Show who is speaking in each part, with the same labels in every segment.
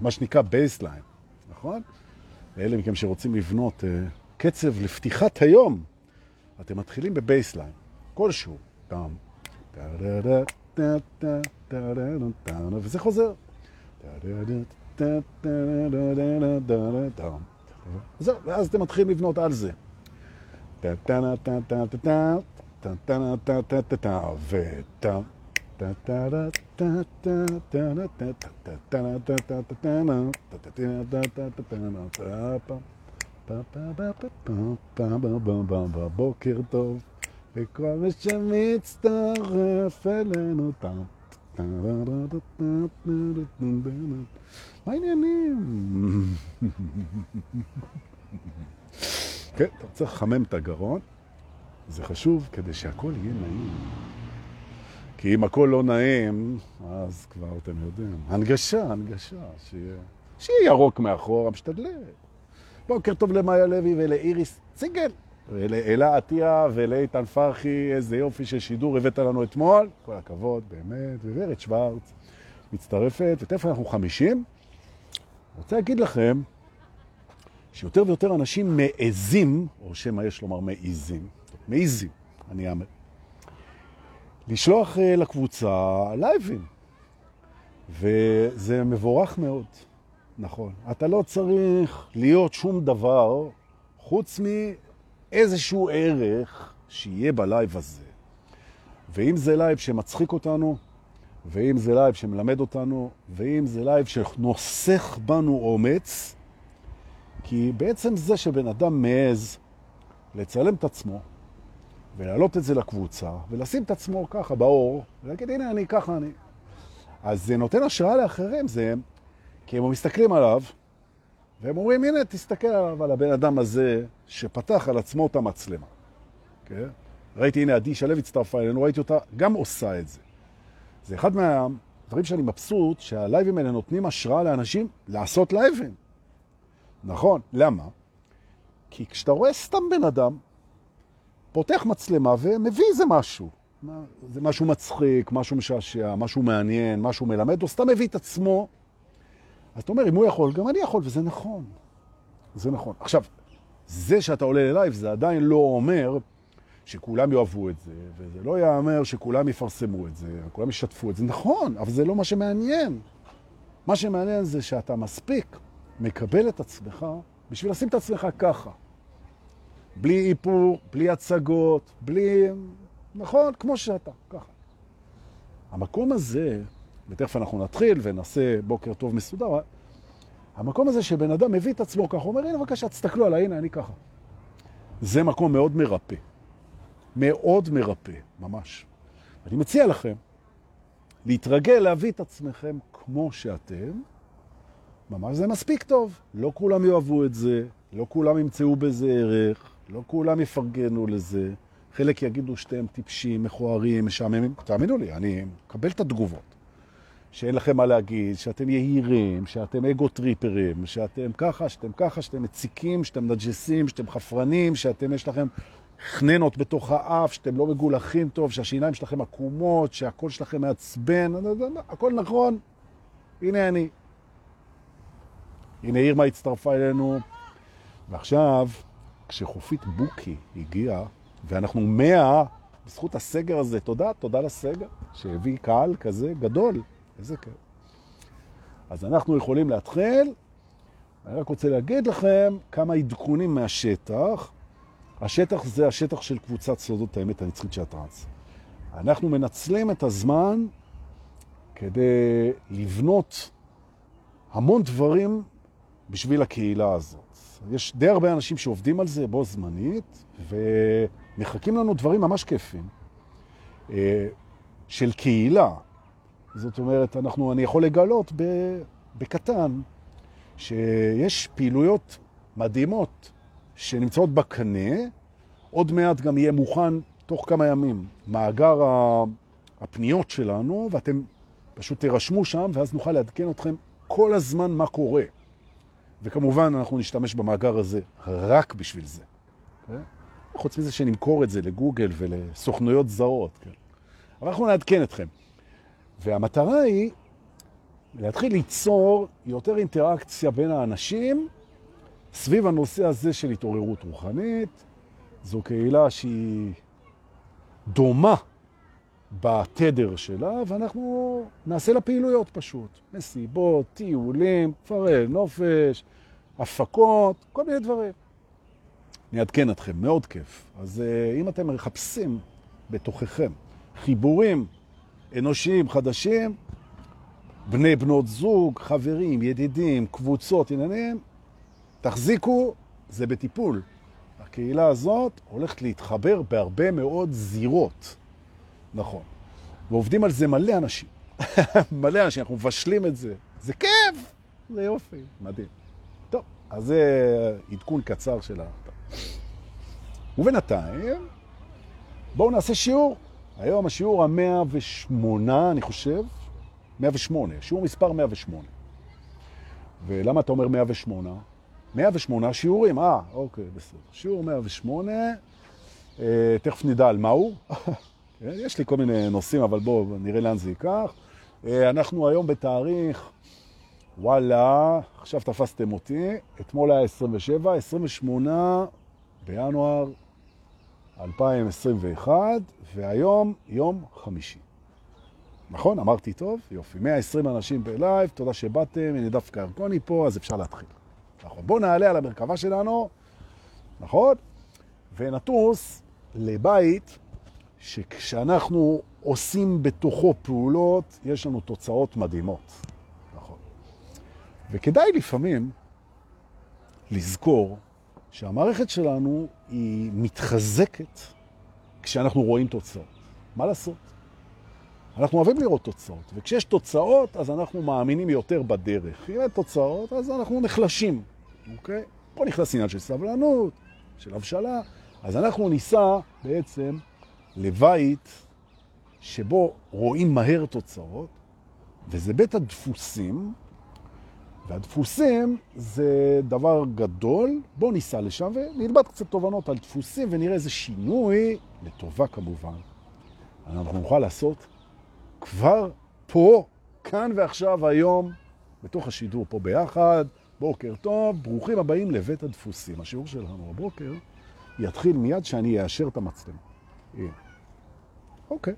Speaker 1: מה שנקרא baseline, נכון? לאלה מכם שרוצים לבנות קצב לפתיחת היום, אתם מתחילים ב baseline, כלשהו. וזה חוזר. זהו, ואז אתם מתחילים לבנות על זה. בוקר טוב לכל מי שמצטרף אלינו טאם מה העניינים? כן, אתה צריך לחמם את הגרון, זה חשוב כדי שהכל יהיה נעים. כי אם הכל לא נעים, אז כבר אתם יודעים. הנגשה, הנגשה, שיהיה, שיהיה ירוק מאחורה, משתדלת. בוקר טוב למאיה לוי ולאיריס ציגל, ולאלה עטיה ולאיתן פרחי, איזה יופי של שידור הבאת לנו אתמול, כל הכבוד, באמת, וורד שוורץ מצטרפת, ותכף אנחנו חמישים. אני רוצה להגיד לכם שיותר ויותר אנשים מעזים, או שמה יש לומר מעזים, מעזים, אני אאמר, לשלוח לקבוצה לייבים, וזה מבורך מאוד. נכון. אתה לא צריך להיות שום דבר חוץ מאיזשהו ערך שיהיה ב live הזה. ואם זה live שמצחיק אותנו, ואם זה live שמלמד אותנו, ואם זה live שנוסך בנו אומץ, כי בעצם זה שבן אדם מעז לצלם את עצמו, ולהעלות את זה לקבוצה, ולשים את עצמו ככה באור, ולהגיד, הנה אני, ככה אני. אז זה נותן השראה לאחרים, זה... כי הם מסתכלים עליו, והם אומרים, הנה, תסתכל עליו, על הבן אדם הזה שפתח על עצמו את המצלמה. כן? ראיתי, הנה, עדי שלו הצטרפה אלינו, ראיתי אותה גם עושה את זה. זה אחד מהדברים שאני מבסוט, שהלייבים האלה נותנים השראה לאנשים לעשות לייבים. נכון, למה? כי כשאתה רואה סתם בן אדם, פותח מצלמה ומביא איזה משהו. זה משהו מצחיק, משהו משעשע, משהו מעניין, משהו מלמד, או סתם מביא את עצמו אז אתה אומר, אם הוא יכול, גם אני יכול, וזה נכון. זה נכון. עכשיו, זה שאתה עולה ללייב, זה עדיין לא אומר שכולם יאהבו את זה, וזה לא יאמר שכולם יפרסמו את זה, כולם ישתפו את זה. נכון, אבל זה לא מה שמעניין. מה שמעניין זה שאתה מספיק מקבל את עצמך בשביל לשים את עצמך ככה. בלי איפור, בלי הצגות, בלי... נכון, כמו שאתה, ככה. המקום הזה ותכף אנחנו נתחיל ונעשה בוקר טוב מסודר, המקום הזה שבן אדם מביא את עצמו ככה, אומר, הנה בבקשה, תסתכלו עליי, הנה אני ככה. זה מקום מאוד מרפא. מאוד מרפא, ממש. אני מציע לכם להתרגל להביא את עצמכם כמו שאתם, ממש זה מספיק טוב. לא כולם יאהבו את זה, לא כולם ימצאו בזה ערך, לא כולם יפרגנו לזה. חלק יגידו שאתם טיפשים, מכוערים, משעממים. תאמינו לי, אני מקבל את התגובות. שאין לכם מה להגיד, שאתם יהירים, שאתם אגו טריפרים, שאתם ככה, שאתם ככה, שאתם מציקים, שאתם נג'סים, שאתם חפרנים, שאתם יש לכם חננות בתוך האף, שאתם לא מגולחים טוב, שהשיניים שלכם עקומות, שהקול שלכם מעצבן, הכל נכון. הנה אני. הנה ירמה הצטרפה אלינו, ועכשיו, כשחופית בוקי הגיעה, ואנחנו מאה, בזכות הסגר הזה, תודה, תודה לסגר, שהביא קהל כזה גדול. איזה כיף. אז אנחנו יכולים להתחיל. אני רק רוצה להגיד לכם כמה עדכונים מהשטח. השטח זה השטח של קבוצת סודות האמת הנצחית של הטרנס. אנחנו מנצלים את הזמן כדי לבנות המון דברים בשביל הקהילה הזאת. יש די הרבה אנשים שעובדים על זה בו זמנית, ומחכים לנו דברים ממש כיפים אה, של קהילה. זאת אומרת, אנחנו, אני יכול לגלות בקטן שיש פעילויות מדהימות שנמצאות בקנה, עוד מעט גם יהיה מוכן תוך כמה ימים מאגר הפניות שלנו, ואתם פשוט תירשמו שם, ואז נוכל לעדכן אתכם כל הזמן מה קורה. וכמובן אנחנו נשתמש במאגר הזה רק בשביל זה. כן? חוץ מזה שנמכור את זה לגוגל ולסוכנויות זרות. כן? אבל אנחנו נעדכן אתכם. והמטרה היא להתחיל ליצור יותר אינטראקציה בין האנשים סביב הנושא הזה של התעוררות רוחנית. זו קהילה שהיא דומה בתדר שלה, ואנחנו נעשה לה פעילויות פשוט. מסיבות, טיולים, פרל, נופש, הפקות, כל מיני דברים. אני אעדכן אתכם, מאוד כיף. אז uh, אם אתם מחפשים בתוככם חיבורים אנושיים חדשים, בני בנות זוג, חברים, ידידים, קבוצות, עניינים, תחזיקו, זה בטיפול. הקהילה הזאת הולכת להתחבר בהרבה מאוד זירות. נכון. ועובדים על זה מלא אנשים. מלא אנשים, אנחנו מבשלים את זה. זה כיף! זה יופי, מדהים. טוב, אז זה עדכון קצר של ה... ובינתיים, בואו נעשה שיעור. היום השיעור ה-108, אני חושב, 108, שיעור מספר 108. ולמה אתה אומר 108? 108 שיעורים, אה, אוקיי, בסדר. שיעור 108, אה, תכף נדע על מהו. כן, יש לי כל מיני נושאים, אבל בואו נראה לאן זה ייקח. אה, אנחנו היום בתאריך, וואלה, עכשיו תפסתם אותי, אתמול היה 27, 28 בינואר 2021, והיום יום חמישי. נכון? אמרתי טוב? יופי. 120 אנשים בלייב, תודה שבאתם, הנה דווקא ירקוני פה, אז אפשר להתחיל. נכון. בואו נעלה על המרכבה שלנו, נכון? ונטוס לבית שכשאנחנו עושים בתוכו פעולות, יש לנו תוצאות מדהימות. נכון. וכדאי לפעמים לזכור שהמערכת שלנו היא מתחזקת כשאנחנו רואים תוצאות. מה לעשות? אנחנו אוהבים לראות תוצאות, וכשיש תוצאות, אז אנחנו מאמינים יותר בדרך. אם אין תוצאות, אז אנחנו נחלשים, אוקיי? פה נכנס עניין של סבלנות, של הבשלה. אז אנחנו ניסע בעצם לבית שבו רואים מהר תוצאות, וזה בית הדפוסים, והדפוסים זה דבר גדול. בואו ניסע לשם ונלמד קצת תובנות על דפוסים ונראה איזה שינוי, לטובה כמובן, אנחנו נוכל לעשות כבר פה, כאן ועכשיו, היום, בתוך השידור פה ביחד. בוקר טוב, ברוכים הבאים לבית הדפוסים. השיעור שלנו הבוקר יתחיל מיד שאני אאשר את המצלמה. אוקיי.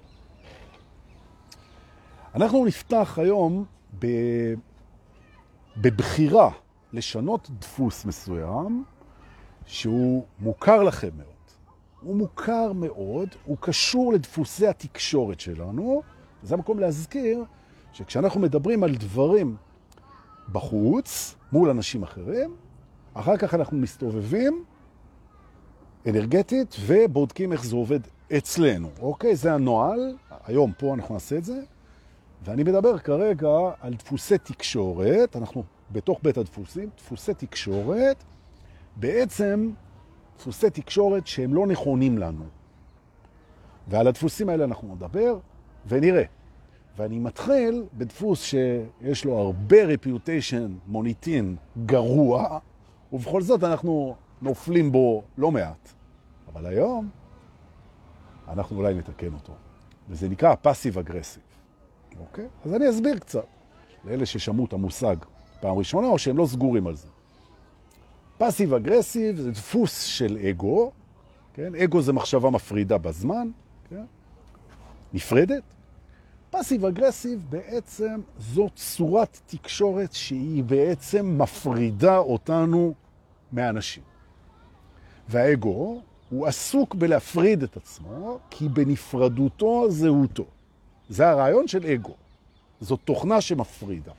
Speaker 1: אנחנו נפתח היום ב... בבחירה לשנות דפוס מסוים שהוא מוכר לכם מאוד. הוא מוכר מאוד, הוא קשור לדפוסי התקשורת שלנו. זה המקום להזכיר שכשאנחנו מדברים על דברים בחוץ, מול אנשים אחרים, אחר כך אנחנו מסתובבים אנרגטית ובודקים איך זה עובד אצלנו. אוקיי? זה הנועל, היום פה אנחנו נעשה את זה, ואני מדבר כרגע על דפוסי תקשורת, אנחנו בתוך בית הדפוסים, דפוסי תקשורת, בעצם דפוסי תקשורת שהם לא נכונים לנו. ועל הדפוסים האלה אנחנו נדבר ונראה. ואני מתחיל בדפוס שיש לו הרבה רפיוטיישן, מוניטין גרוע, ובכל זאת אנחנו נופלים בו לא מעט. אבל היום אנחנו אולי נתקן אותו. וזה נקרא passive aggressive. אוקיי? אז אני אסביר קצת לאלה ששמעו את המושג פעם ראשונה או שהם לא סגורים על זה. passive aggressive זה דפוס של אגו, כן? אגו זה מחשבה מפרידה בזמן, כן? נפרדת. passive aggressive בעצם זו צורת תקשורת שהיא בעצם מפרידה אותנו מאנשים. והאגו הוא עסוק בלהפריד את עצמו, כי בנפרדותו זהותו. זה הרעיון של אגו. זו תוכנה שמפרידה.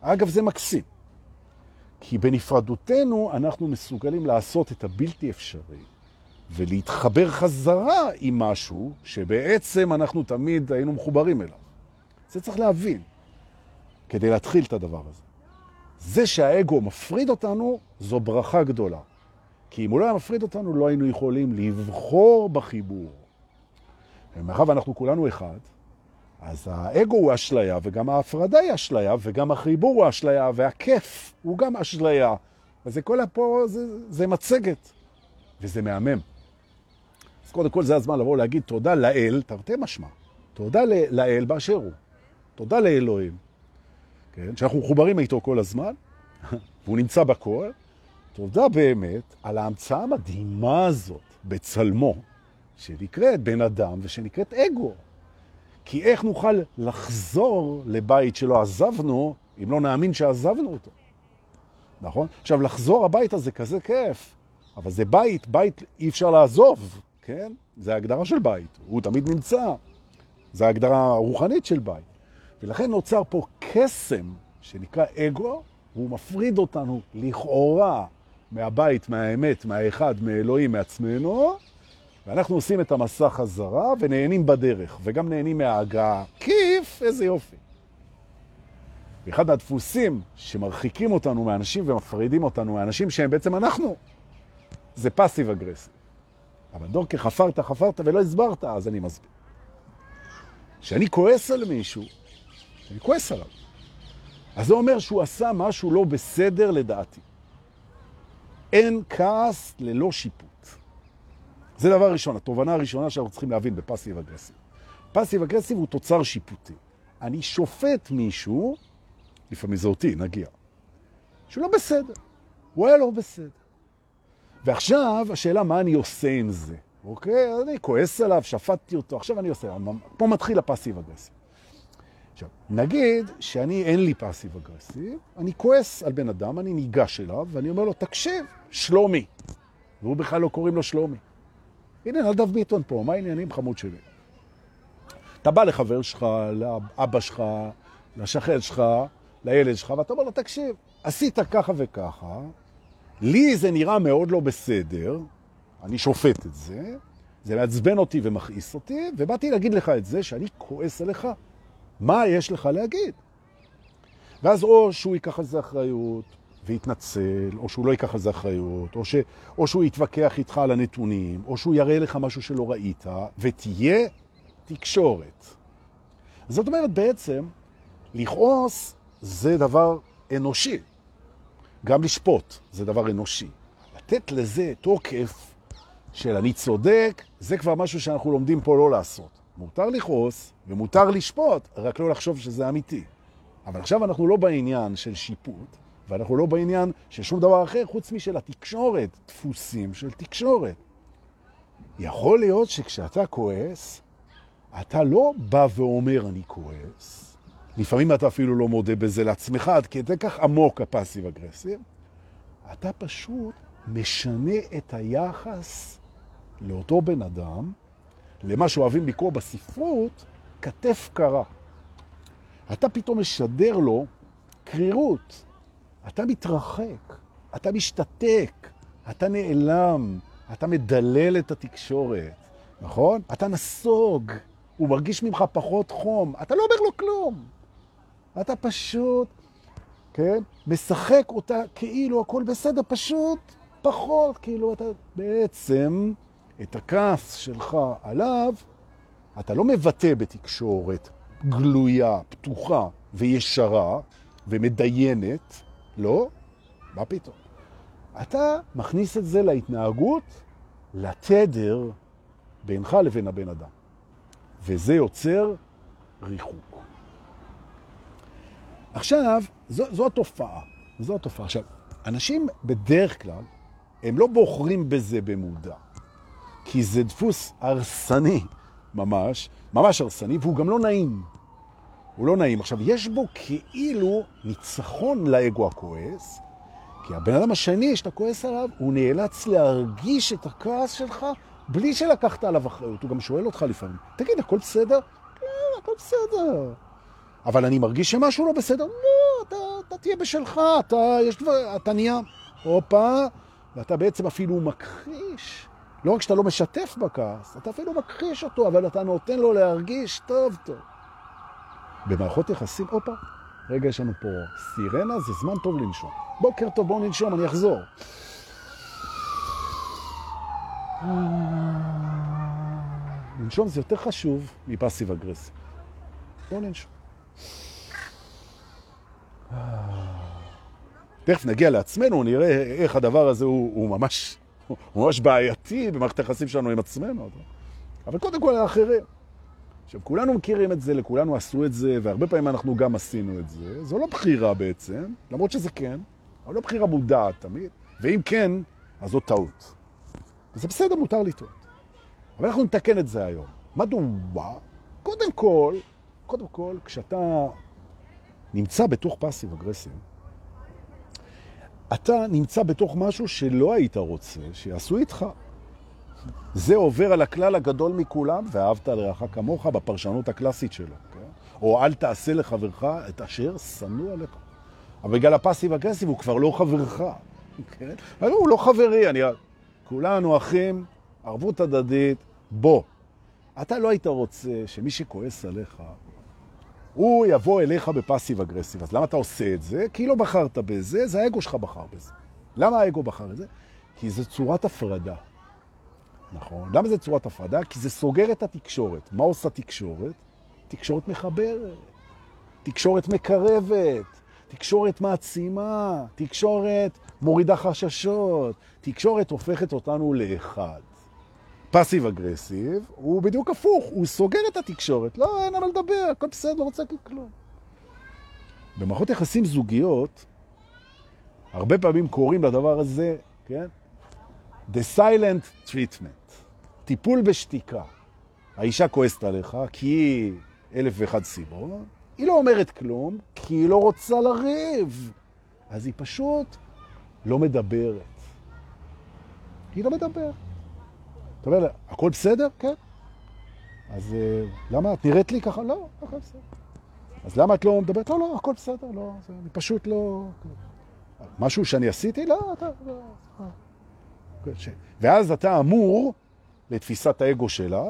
Speaker 1: אגב, זה מקסים. כי בנפרדותנו אנחנו מסוגלים לעשות את הבלתי אפשרי ולהתחבר חזרה עם משהו שבעצם אנחנו תמיד היינו מחוברים אליו. זה צריך להבין כדי להתחיל את הדבר הזה. זה שהאגו מפריד אותנו זו ברכה גדולה. כי אם הוא לא היה מפריד אותנו, לא היינו יכולים לבחור בחיבור. ומאחר ואנחנו כולנו אחד, אז האגו הוא אשליה, וגם ההפרדה היא אשליה, וגם החיבור הוא אשליה, והכיף הוא גם אשליה. וזה כל הפה, זה, זה מצגת, וזה מהמם. אז קודם כל זה הזמן לבוא להגיד תודה לאל, תרתי משמע. תודה לאל באשר הוא. תודה לאלוהים, כן? שאנחנו מחוברים איתו כל הזמן, והוא נמצא בכל. תודה באמת על ההמצאה המדהימה הזאת בצלמו, שנקראת בן אדם ושנקראת אגו. כי איך נוכל לחזור לבית שלא עזבנו, אם לא נאמין שעזבנו אותו? נכון? עכשיו, לחזור הביתה זה כזה כיף, אבל זה בית, בית אי אפשר לעזוב, כן? זה ההגדרה של בית, הוא תמיד נמצא. זה ההגדרה הרוחנית של בית. ולכן נוצר פה קסם שנקרא אגו, והוא מפריד אותנו לכאורה מהבית, מהאמת, מהאחד, מאלוהים, מעצמנו, ואנחנו עושים את המסע חזרה ונהנים בדרך, וגם נהנים מההגעה. כיף, איזה יופי. ואחד מהדפוסים שמרחיקים אותנו מאנשים ומפרידים אותנו מאנשים שהם בעצם אנחנו, זה פסיב אגרסיב. אבל דורקה, חפרת, חפרת ולא הסברת, אז אני מסביר. כשאני כועס על מישהו, אני כועס עליו, אז זה אומר שהוא עשה משהו לא בסדר לדעתי. אין כעס ללא שיפוט. זה דבר ראשון, התובנה הראשונה שאנחנו צריכים להבין בפסיב אגרסיב. פסיב אגרסיב הוא תוצר שיפוטי. אני שופט מישהו, לפעמים זה אותי, נגיע, שהוא לא בסדר. הוא היה לא בסדר. ועכשיו השאלה מה אני עושה עם זה. אוקיי? אני כועס עליו, שפטתי אותו, עכשיו אני עושה, פה מתחיל הפסיב אגרסיב. עכשיו, נגיד שאני, אין לי פסיב אגרסיב, אני כועס על בן אדם, אני ניגש אליו, ואני אומר לו, תקשיב, שלומי. והוא בכלל לא קוראים לו שלומי. הנה, נדב ביטון פה, מה העניינים חמוד שלי? אתה בא לחבר שלך, לאבא שלך, לשכן שלך, לילד שלך, ואתה אומר לו, תקשיב, עשית ככה וככה, לי זה נראה מאוד לא בסדר, אני שופט את זה, זה מעצבן אותי ומכעיס אותי, ובאתי להגיד לך את זה שאני כועס עליך. מה יש לך להגיד? ואז או שהוא ייקח על זה אחריות ויתנצל, או שהוא לא ייקח על זה אחריות, או, ש, או שהוא יתווכח איתך על הנתונים, או שהוא יראה לך משהו שלא ראית, ותהיה תקשורת. זאת אומרת, בעצם, לכעוס זה דבר אנושי. גם לשפוט זה דבר אנושי. לתת לזה תוקף של אני צודק, זה כבר משהו שאנחנו לומדים פה לא לעשות. מותר לכעוס ומותר לשפוט, רק לא לחשוב שזה אמיתי. אבל עכשיו אנחנו לא בעניין של שיפוט, ואנחנו לא בעניין של שום דבר אחר חוץ משל התקשורת, דפוסים של תקשורת. יכול להיות שכשאתה כועס, אתה לא בא ואומר אני כועס, לפעמים אתה אפילו לא מודה בזה לעצמך, עד כדי כך עמוק הפסיב אגרסיב, אתה פשוט משנה את היחס לאותו בן אדם, למה שאוהבים לקרוא בספרות, כתף קרה. אתה פתאום משדר לו קרירות, אתה מתרחק, אתה משתתק, אתה נעלם, אתה מדלל את התקשורת, נכון? אתה נסוג, הוא מרגיש ממך פחות חום, אתה לא אומר לו כלום. אתה פשוט, כן, משחק אותה כאילו הכל בסדר, פשוט פחות, כאילו אתה בעצם את הכעס שלך עליו, אתה לא מבטא בתקשורת גלויה, פתוחה וישרה ומדיינת, לא, מה פתאום? אתה מכניס את זה להתנהגות, לתדר בינך לבין הבן אדם. וזה יוצר ריחוק. עכשיו, זו, זו התופעה. זו התופעה. עכשיו, אנשים בדרך כלל, הם לא בוחרים בזה במודע. כי זה דפוס הרסני ממש, ממש הרסני, והוא גם לא נעים. הוא לא נעים. עכשיו, יש בו כאילו ניצחון לאגו הכועס, כי הבן אדם השני שאתה כועס עליו, הוא נאלץ להרגיש את הכעס שלך בלי שלקחת עליו אחריות. הוא גם שואל אותך לפעמים, תגיד, הכל בסדר? כן, הכל בסדר. אבל אני מרגיש שמשהו לא בסדר. לא, אתה, אתה תהיה בשלך, אתה, יש דבר, אתה נהיה, הופה, ואתה בעצם אפילו מכחיש לא רק שאתה לא משתף בכעס, אתה אפילו מכחיש אותו, אבל אתה נותן לו להרגיש טוב טוב. במערכות יחסים, הופה, רגע, יש לנו פה סירנה, זה זמן טוב לנשום. בוקר טוב, בואו ננשום, אני אחזור. לנשום זה יותר חשוב מפסיב אגרסיב. בואו ננשום. תכף נגיע לעצמנו, נראה איך הדבר הזה הוא, הוא ממש, הוא ממש בעייתי במערכת היחסים שלנו עם עצמנו. אבל קודם כל האחרים. עכשיו, כולנו מכירים את זה, לכולנו עשו את זה, והרבה פעמים אנחנו גם עשינו את זה. זו לא בחירה בעצם, למרות שזה כן, אבל לא בחירה מודעת תמיד, ואם כן, אז זו טעות. וזה בסדר, מותר לטעות. אבל אנחנו נתקן את זה היום. מדוע? קודם כל, קודם כל, כשאתה נמצא בתוך פאסיב אגרסיב, אתה נמצא בתוך משהו שלא היית רוצה שיעשו איתך. זה עובר על הכלל הגדול מכולם, ואהבת לרעך כמוך בפרשנות הקלאסית שלו. כן? או אל תעשה לחברך את אשר שנוא עליך. אבל בגלל הפאסיב אגרסיב הוא כבר לא חברך. כן? הוא לא חברי, אני... כולנו אחים, ערבות הדדית, בוא. אתה לא היית רוצה שמי שכועס עליך, הוא יבוא אליך בפאסיב אגרסיב. אז למה אתה עושה את זה? כי לא בחרת בזה, זה האגו שלך בחר בזה. למה האגו בחר את זה? כי זה צורת הפרדה. נכון. למה זה צורת הפרדה? כי זה סוגר את התקשורת. מה עושה תקשורת? תקשורת מחברת, תקשורת מקרבת, תקשורת מעצימה, תקשורת מורידה חששות, תקשורת הופכת אותנו לאחד. פסיב אגרסיב הוא בדיוק הפוך, הוא סוגר את התקשורת. לא, אין מה לדבר, הכל בסדר, לא רוצה כלום. במערכות יחסים זוגיות, הרבה פעמים קוראים לדבר הזה, כן? The silent treatment, טיפול בשתיקה. האישה כועסת עליך כי היא אלף ואחד סיבות, היא לא אומרת כלום כי היא לא רוצה לריב. אז היא פשוט לא מדברת. היא לא מדברת. אתה אומר הכל בסדר? כן. אז אה, למה? את נראית לי ככה? לא, הכל בסדר. אז למה את לא מדברת? לא, לא, הכל בסדר, לא, זה, אני פשוט לא... משהו שאני עשיתי? לא, אתה... לא, לא. ואז אתה אמור, לתפיסת האגו שלה,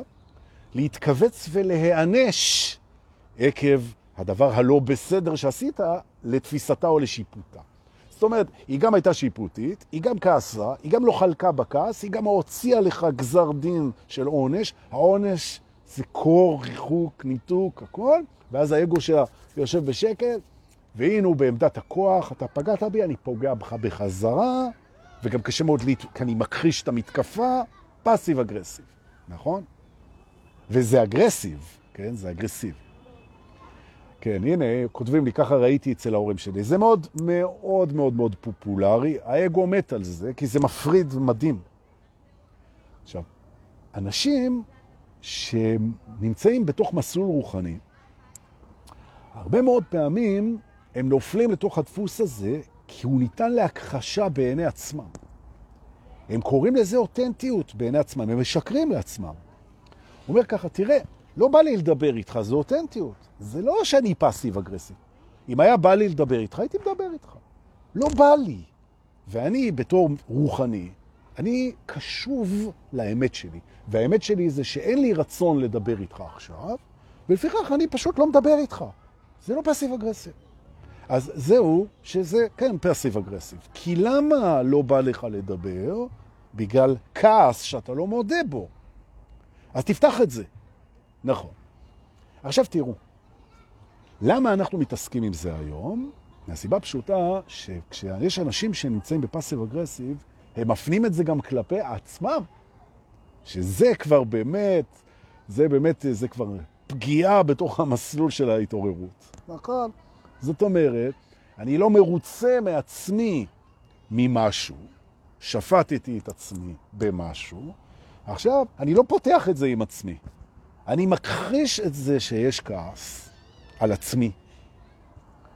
Speaker 1: להתכווץ ולהיענש עקב הדבר הלא בסדר שעשית לתפיסתה או לשיפוטה. זאת אומרת, היא גם הייתה שיפוטית, היא גם כעסה, היא גם לא חלקה בכעס, היא גם הוציאה לך גזר דין של עונש. העונש זה קור, ריחוק, ניתוק, הכל, ואז האגו שלה יושב בשקט, והנה הוא בעמדת הכוח, אתה פגעת בי, אני פוגע בך בחזרה, וגם קשה מאוד, לי, כי אני מכחיש את המתקפה, passive aggressive, נכון? וזה aggressive, כן? זה aggressive. כן, הנה, כותבים לי, ככה ראיתי אצל ההורים שלי. זה מאוד מאוד מאוד מאוד פופולרי, האגו מת על זה, כי זה מפריד מדהים. עכשיו, אנשים שנמצאים בתוך מסלול רוחני, הרבה מאוד פעמים הם נופלים לתוך הדפוס הזה, כי הוא ניתן להכחשה בעיני עצמם. הם קוראים לזה אותנטיות בעיני עצמם, הם משקרים לעצמם. הוא אומר ככה, תראה, לא בא לי לדבר איתך, זה אותנטיות. זה לא שאני passive aggressive. אם היה בא לי לדבר איתך, הייתי מדבר איתך. לא בא לי. ואני בתור רוחני, אני קשוב לאמת שלי. והאמת שלי זה שאין לי רצון לדבר איתך עכשיו, ולפיכך אני פשוט לא מדבר איתך. זה לא passive aggressive. אז זהו, שזה כן passive aggressive. כי למה לא בא לך לדבר? בגלל כעס שאתה לא מודה בו. אז תפתח את זה. נכון. עכשיו תראו, למה אנחנו מתעסקים עם זה היום? מהסיבה פשוטה שכשיש אנשים שנמצאים בפסיב אגרסיב, הם מפנים את זה גם כלפי עצמם, שזה כבר באמת, זה באמת, זה כבר פגיעה בתוך המסלול של ההתעוררות. נכון. זאת אומרת, אני לא מרוצה מעצמי ממשהו, שפטתי את עצמי במשהו, עכשיו אני לא פותח את זה עם עצמי. אני מכחיש את זה שיש כעס על עצמי,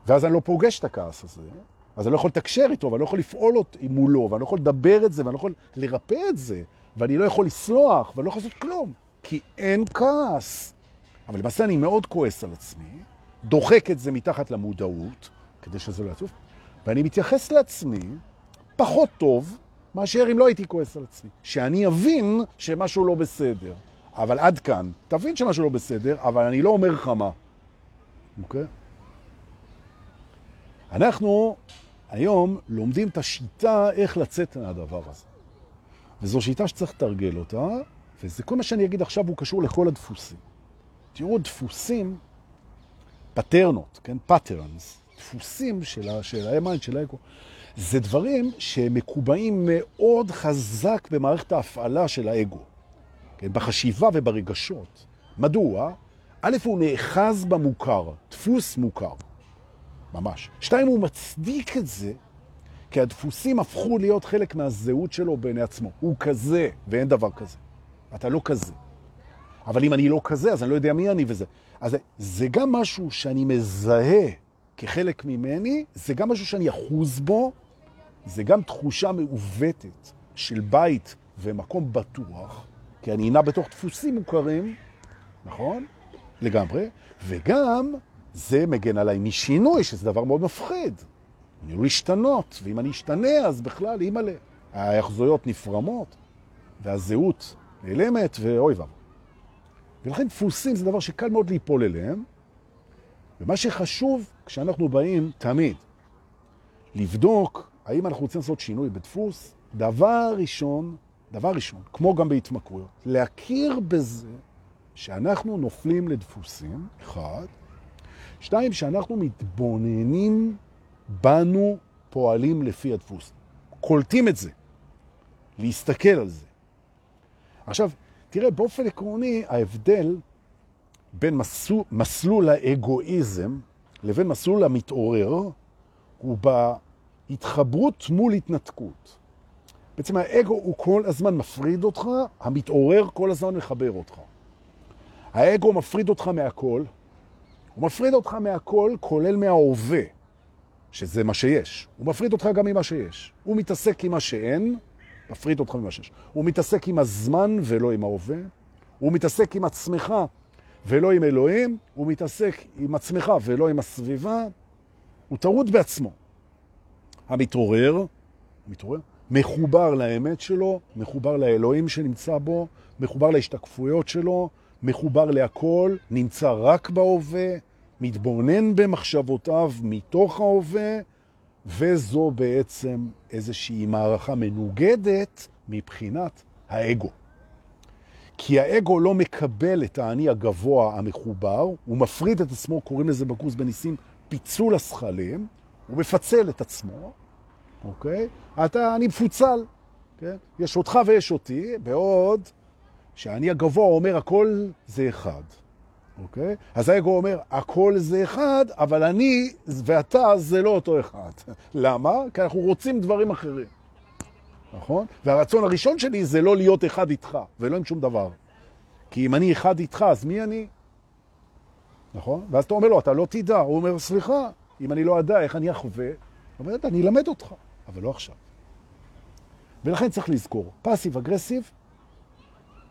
Speaker 1: ואז אני לא פוגש את הכעס הזה, אז אני לא יכול לתקשר איתו, ואני לא יכול לפעול מולו, ואני לא יכול לדבר את זה, ואני לא יכול לרפא את זה, ואני לא יכול לסלוח, ואני לא יכול לעשות כלום, כי אין כעס. אבל למעשה אני מאוד כועס על עצמי, דוחק את זה מתחת למודעות, כדי שזה לא יצוף, ואני מתייחס לעצמי פחות טוב מאשר אם לא הייתי כועס על עצמי. שאני אבין שמשהו לא בסדר. אבל עד כאן, תבין שמשהו לא בסדר, אבל אני לא אומר לך מה. אוקיי? אנחנו היום לומדים את השיטה איך לצאת מהדבר הזה. וזו שיטה שצריך לתרגל אותה, וזה כל מה שאני אגיד עכשיו הוא קשור לכל הדפוסים. תראו, דפוסים pattern ות, כן? patterns, דפוסים של, ה mind, של האגו. זה דברים שמקובעים מאוד חזק במערכת ההפעלה של האגו, כן? בחשיבה וברגשות. מדוע? א', הוא נאחז במוכר, דפוס מוכר, ממש. שתיים, הוא מצדיק את זה, כי הדפוסים הפכו להיות חלק מהזהות שלו בעיני עצמו. הוא כזה, ואין דבר כזה. אתה לא כזה. אבל אם אני לא כזה, אז אני לא יודע מי אני וזה. אז זה גם משהו שאני מזהה כחלק ממני, זה גם משהו שאני אחוז בו, זה גם תחושה מעוותת של בית ומקום בטוח, כי אני נע בתוך דפוסים מוכרים, נכון? לגמרי, וגם זה מגן עליי משינוי, שזה דבר מאוד מפחיד. אני לא להשתנות, ואם אני אשתנה, אז בכלל, אימא'לה, ההחזויות נפרמות, והזהות נעלמת, ואוי ואבוי. ולכן דפוסים זה דבר שקל מאוד ליפול אליהם, ומה שחשוב כשאנחנו באים תמיד לבדוק האם אנחנו רוצים לעשות שינוי בדפוס, דבר ראשון, דבר ראשון, כמו גם בהתמכרויות, להכיר בזה שאנחנו נופלים לדפוסים, אחד, שתיים, שאנחנו מתבוננים בנו פועלים לפי הדפוס. קולטים את זה, להסתכל על זה. עכשיו, תראה, באופן עקרוני, ההבדל בין מסלול, מסלול האגואיזם לבין מסלול המתעורר הוא בהתחברות מול התנתקות. בעצם האגו הוא כל הזמן מפריד אותך, המתעורר כל הזמן מחבר אותך. האגו מפריד אותך מהכל, הוא מפריד אותך מהכל, כולל מההווה, שזה מה שיש. הוא מפריד אותך גם ממה שיש. הוא מתעסק עם מה שאין, מפריד אותך ממה שיש. הוא מתעסק עם הזמן ולא עם ההווה. הוא מתעסק עם עצמך ולא עם אלוהים. הוא מתעסק עם עצמך ולא עם הסביבה. הוא טרוד בעצמו. המתעורר, המתעורר, מחובר לאמת שלו, מחובר לאלוהים שנמצא בו, מחובר להשתקפויות שלו, מחובר להכל, נמצא רק בהווה, מתבונן במחשבותיו מתוך ההווה, וזו בעצם איזושהי מערכה מנוגדת מבחינת האגו. כי האגו לא מקבל את האני הגבוה המחובר, הוא מפריד את עצמו, קוראים לזה בקורס בניסים פיצול השכלים, הוא מפצל את עצמו, אוקיי? אתה, אני מפוצל, כן? יש אותך ויש אותי, בעוד שהאני הגבוה אומר הכל זה אחד. אוקיי? אז האגו אומר, הכל זה אחד, אבל אני ואתה זה לא אותו אחד. למה? כי אנחנו רוצים דברים אחרים. נכון? והרצון הראשון שלי זה לא להיות אחד איתך, ולא עם שום דבר. כי אם אני אחד איתך, אז מי אני? נכון? ואז אתה אומר לו, אתה לא תדע. הוא אומר, סליחה, אם אני לא אדע איך אני אחווה, הוא אומר, אני אלמד אותך, אבל לא עכשיו. ולכן צריך לזכור, פאסיב אגרסיב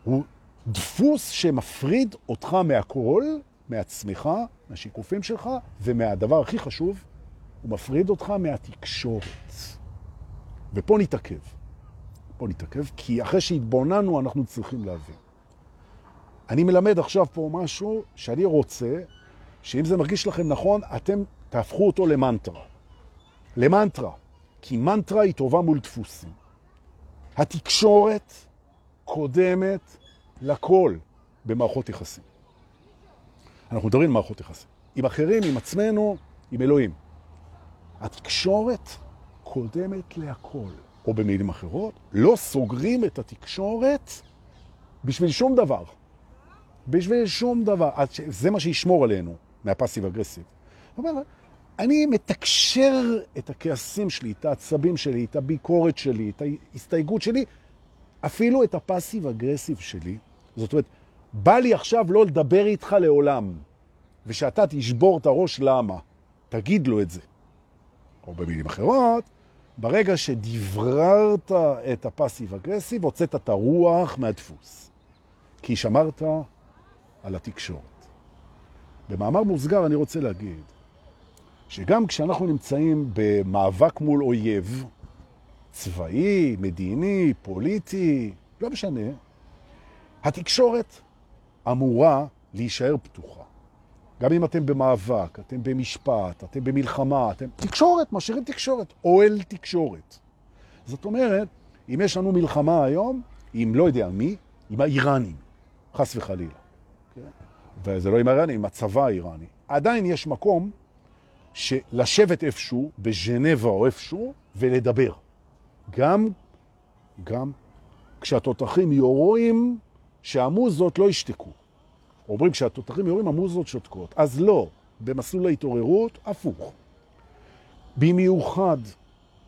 Speaker 1: הוא דפוס שמפריד אותך מהכל, מעצמך, מהשיקופים שלך, ומהדבר הכי חשוב, הוא מפריד אותך מהתקשורת. ופה נתעכב. פה נתעכב, כי אחרי שהתבוננו אנחנו צריכים להבין. אני מלמד עכשיו פה משהו שאני רוצה שאם זה מרגיש לכם נכון, אתם תהפכו אותו למנטרה. למנטרה. כי מנטרה היא טובה מול דפוסים. התקשורת קודמת לכל במערכות יחסים. אנחנו מדברים מערכות יחסים. עם אחרים, עם עצמנו, עם אלוהים. התקשורת קודמת להכל. או במילים אחרות, לא סוגרים את התקשורת בשביל שום דבר. בשביל שום דבר. זה מה שישמור עלינו מהפסיב אגרסיב. אומרת, אני מתקשר את הכעסים שלי, את העצבים שלי, את הביקורת שלי, את ההסתייגות שלי, אפילו את הפסיב אגרסיב שלי, זאת אומרת, בא לי עכשיו לא לדבר איתך לעולם, ושאתה תשבור את הראש למה. תגיד לו את זה. או במילים אחרות, ברגע שדבררת את הפסיב אגרסיב, הוצאת את הרוח מהדפוס. כי שמרת על התקשורת. במאמר מוסגר אני רוצה להגיד שגם כשאנחנו נמצאים במאבק מול אויב, צבאי, מדיני, פוליטי, לא משנה, התקשורת אמורה להישאר פתוחה. גם אם אתם במאבק, אתם במשפט, אתם במלחמה, אתם... תקשורת, משאירים תקשורת, אוהל תקשורת. זאת אומרת, אם יש לנו מלחמה היום, עם לא יודע מי, עם האיראנים, חס וחלילה. כן? וזה לא עם האיראנים, עם הצבא האיראני. עדיין יש מקום לשבת איפשהו, בז'נבה או איפשהו, ולדבר. גם, גם כשהתותחים יורים, שהמוזות לא ישתקו. אומרים כשהתותחים יורים, המוזות שותקות. אז לא, במסלול ההתעוררות, הפוך. במיוחד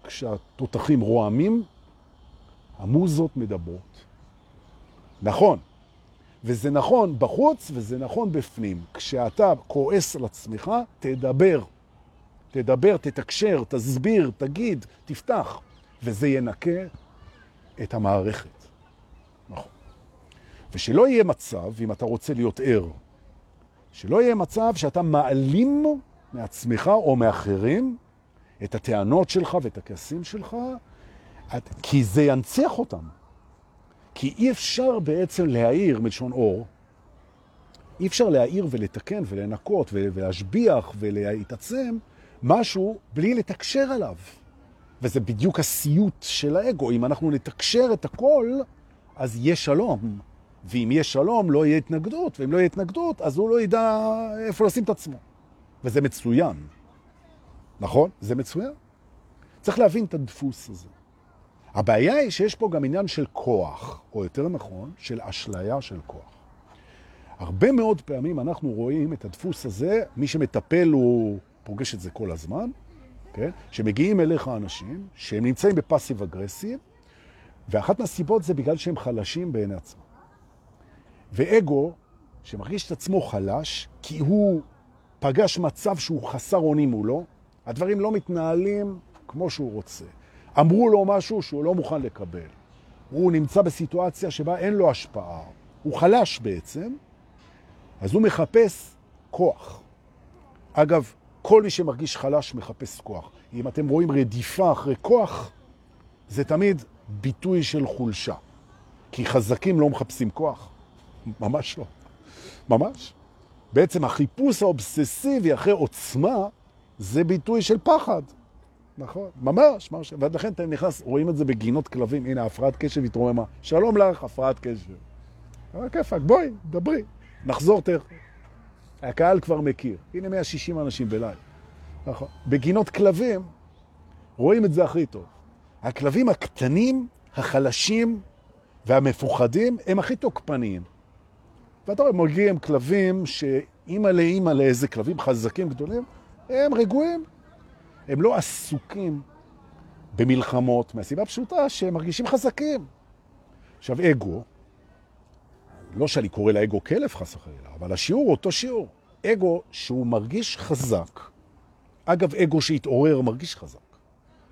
Speaker 1: כשהתותחים רועמים, המוזות מדברות. נכון, וזה נכון בחוץ וזה נכון בפנים. כשאתה כועס על עצמך, תדבר. תדבר, תתקשר, תסביר, תגיד, תפתח, וזה ינקה את המערכת. ושלא יהיה מצב, אם אתה רוצה להיות ער, שלא יהיה מצב שאתה מעלים מעצמך או מאחרים את הטענות שלך ואת הכעסים שלך, כי זה ינציח אותם. כי אי אפשר בעצם להעיר מלשון אור, אי אפשר להעיר ולתקן ולנקות ולהשביח ולהתעצם משהו בלי לתקשר עליו. וזה בדיוק הסיוט של האגו. אם אנחנו נתקשר את הכל, אז יהיה שלום. ואם יהיה שלום, לא יהיה התנגדות, ואם לא יהיה התנגדות, אז הוא לא ידע איפה לשים את עצמו. וזה מצוין. נכון? זה מצוין. צריך להבין את הדפוס הזה. הבעיה היא שיש פה גם עניין של כוח, או יותר נכון, של אשליה של כוח. הרבה מאוד פעמים אנחנו רואים את הדפוס הזה, מי שמטפל הוא פוגש את זה כל הזמן, כן? שמגיעים אליך אנשים שהם נמצאים בפסיב אגרסיב, ואחת מהסיבות זה בגלל שהם חלשים בעיני עצמם. ואגו, שמרגיש את עצמו חלש, כי הוא פגש מצב שהוא חסר אונים מולו, הדברים לא מתנהלים כמו שהוא רוצה. אמרו לו משהו שהוא לא מוכן לקבל. הוא נמצא בסיטואציה שבה אין לו השפעה, הוא חלש בעצם, אז הוא מחפש כוח. אגב, כל מי שמרגיש חלש מחפש כוח. אם אתם רואים רדיפה אחרי כוח, זה תמיד ביטוי של חולשה. כי חזקים לא מחפשים כוח. ממש לא. ממש. בעצם החיפוש האובססיבי אחרי עוצמה זה ביטוי של פחד. נכון, ממש, ממש. ולכן אתם נכנס, רואים את זה בגינות כלבים. הנה, הפרעת קשב התרוממה. שלום לך, הפרעת קשב. אבל כיפק, בואי, דברי. נחזור תכף. הקהל כבר מכיר. הנה 160 אנשים בלייב. נכון. בגינות כלבים רואים את זה הכי טוב. הכלבים הקטנים, החלשים והמפוחדים הם הכי תוקפניים. ואתה רואה, מגיעים כלבים שאימא לאימא לאיזה כלבים חזקים גדולים, הם רגועים. הם לא עסוקים במלחמות, מהסיבה פשוטה שהם מרגישים חזקים. עכשיו, אגו, לא שאני קורא לאגו כלב חס וחלילה, אבל השיעור הוא אותו שיעור. אגו שהוא מרגיש חזק. אגב, אגו שהתעורר מרגיש חזק.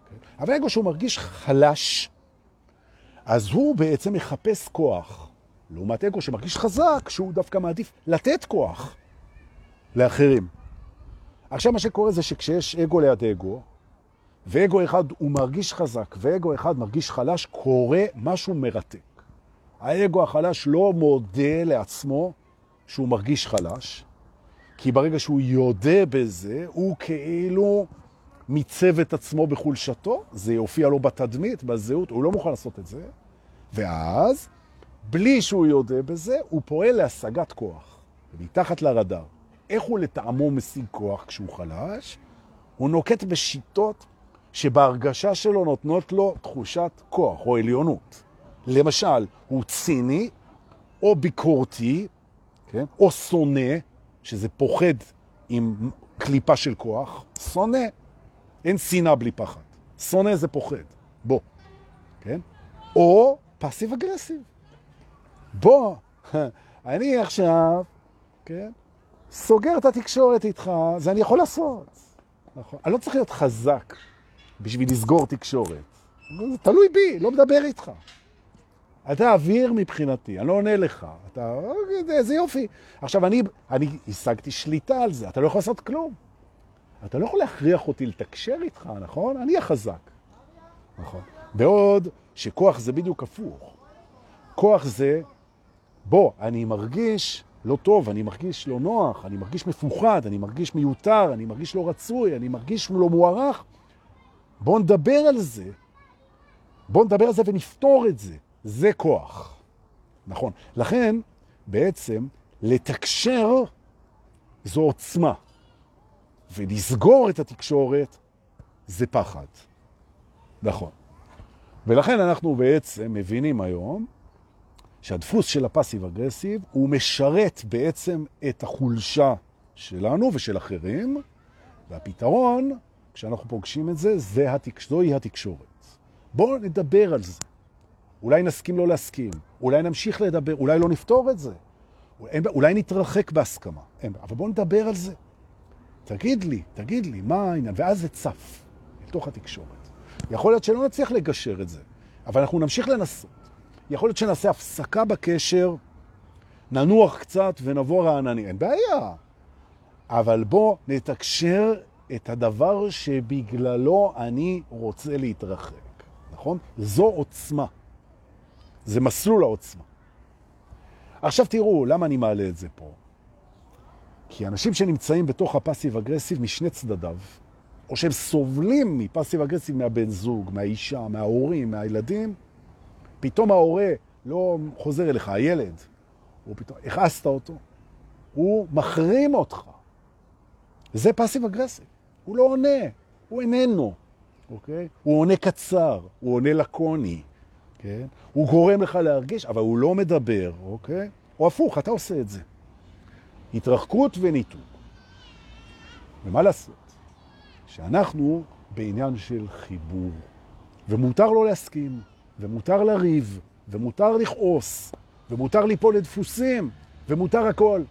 Speaker 1: כן? אבל אגו שהוא מרגיש חלש, אז הוא בעצם מחפש כוח. לעומת אגו שמרגיש חזק, שהוא דווקא מעדיף לתת כוח לאחרים. עכשיו מה שקורה זה שכשיש אגו ליד אגו, ואגו אחד הוא מרגיש חזק, ואגו אחד מרגיש חלש, קורה משהו מרתק. האגו החלש לא מודה לעצמו שהוא מרגיש חלש, כי ברגע שהוא יודע בזה, הוא כאילו מיצב את עצמו בחולשתו, זה יופיע לו בתדמית, בזהות, הוא לא מוכן לעשות את זה, ואז, בלי שהוא יודע בזה, הוא פועל להשגת כוח, מתחת לרדאר. איך הוא לטעמו משיג כוח כשהוא חלש? הוא נוקט בשיטות שבהרגשה שלו נותנות לו תחושת כוח או עליונות. למשל, הוא ציני או ביקורתי, כן? או שונא, שזה פוחד עם קליפה של כוח, שונא. אין שנאה בלי פחד. שונא זה פוחד. בוא. כן? או פסיב אגרסיב. בוא, אני עכשיו, כן? סוגר את התקשורת איתך, זה אני יכול לעשות. נכון. אני לא צריך להיות חזק בשביל לסגור תקשורת. זה תלוי בי, לא מדבר איתך. אתה אוויר מבחינתי, אני לא עונה לך. אתה, איזה יופי. עכשיו, אני, אני השגתי שליטה על זה, אתה לא יכול לעשות כלום. אתה לא יכול להכריח אותי לתקשר איתך, נכון? אני החזק. נכון. בעוד שכוח זה בדיוק הפוך. כוח זה, בוא, אני מרגיש לא טוב, אני מרגיש לא נוח, אני מרגיש מפוחד, אני מרגיש מיותר, אני מרגיש לא רצוי, אני מרגיש לא מוערך. בואו נדבר על זה. בואו נדבר על זה ונפתור את זה. זה כוח. נכון. לכן, בעצם, לתקשר זו עוצמה. ולסגור את התקשורת זה פחד. נכון. ולכן אנחנו בעצם מבינים היום שהדפוס של הפסיב אגרסיב הוא משרת בעצם את החולשה שלנו ושל אחרים, והפתרון, כשאנחנו פוגשים את זה, זה התקש... זוהי התקשורת. בואו נדבר על זה. אולי נסכים לא להסכים, אולי נמשיך לדבר, אולי לא נפתור את זה, אולי, נתרחק בהסכמה, אבל בואו נדבר על זה. תגיד לי, תגיד לי, מה העניין? ואז זה צף לתוך התקשורת. יכול להיות שלא נצליח לגשר את זה, אבל אנחנו נמשיך לנסות. יכול להיות שנעשה הפסקה בקשר, ננוח קצת ונבוא רענני. אין בעיה. אבל בוא נתקשר את הדבר שבגללו אני רוצה להתרחק, נכון? זו עוצמה. זה מסלול העוצמה. עכשיו תראו, למה אני מעלה את זה פה? כי אנשים שנמצאים בתוך הפסיב אגרסיב משני צדדיו, או שהם סובלים מפסיב אגרסיב מהבן זוג, מהאישה, מההורים, מהילדים, פתאום ההורה לא חוזר אליך, הילד, הוא פתאום, הכעסת אותו, הוא מחרים אותך. זה פסיב אגרסיב. הוא לא עונה, הוא איננו, אוקיי? הוא עונה קצר, הוא עונה לקוני, כן? הוא גורם לך להרגיש, אבל הוא לא מדבר, אוקיי? או הפוך, אתה עושה את זה. התרחקות וניתוק. ומה לעשות? שאנחנו בעניין של חיבור, ומותר לא להסכים, ומותר לריב, ומותר לכעוס, ומותר ליפול לדפוסים, ומותר הכל.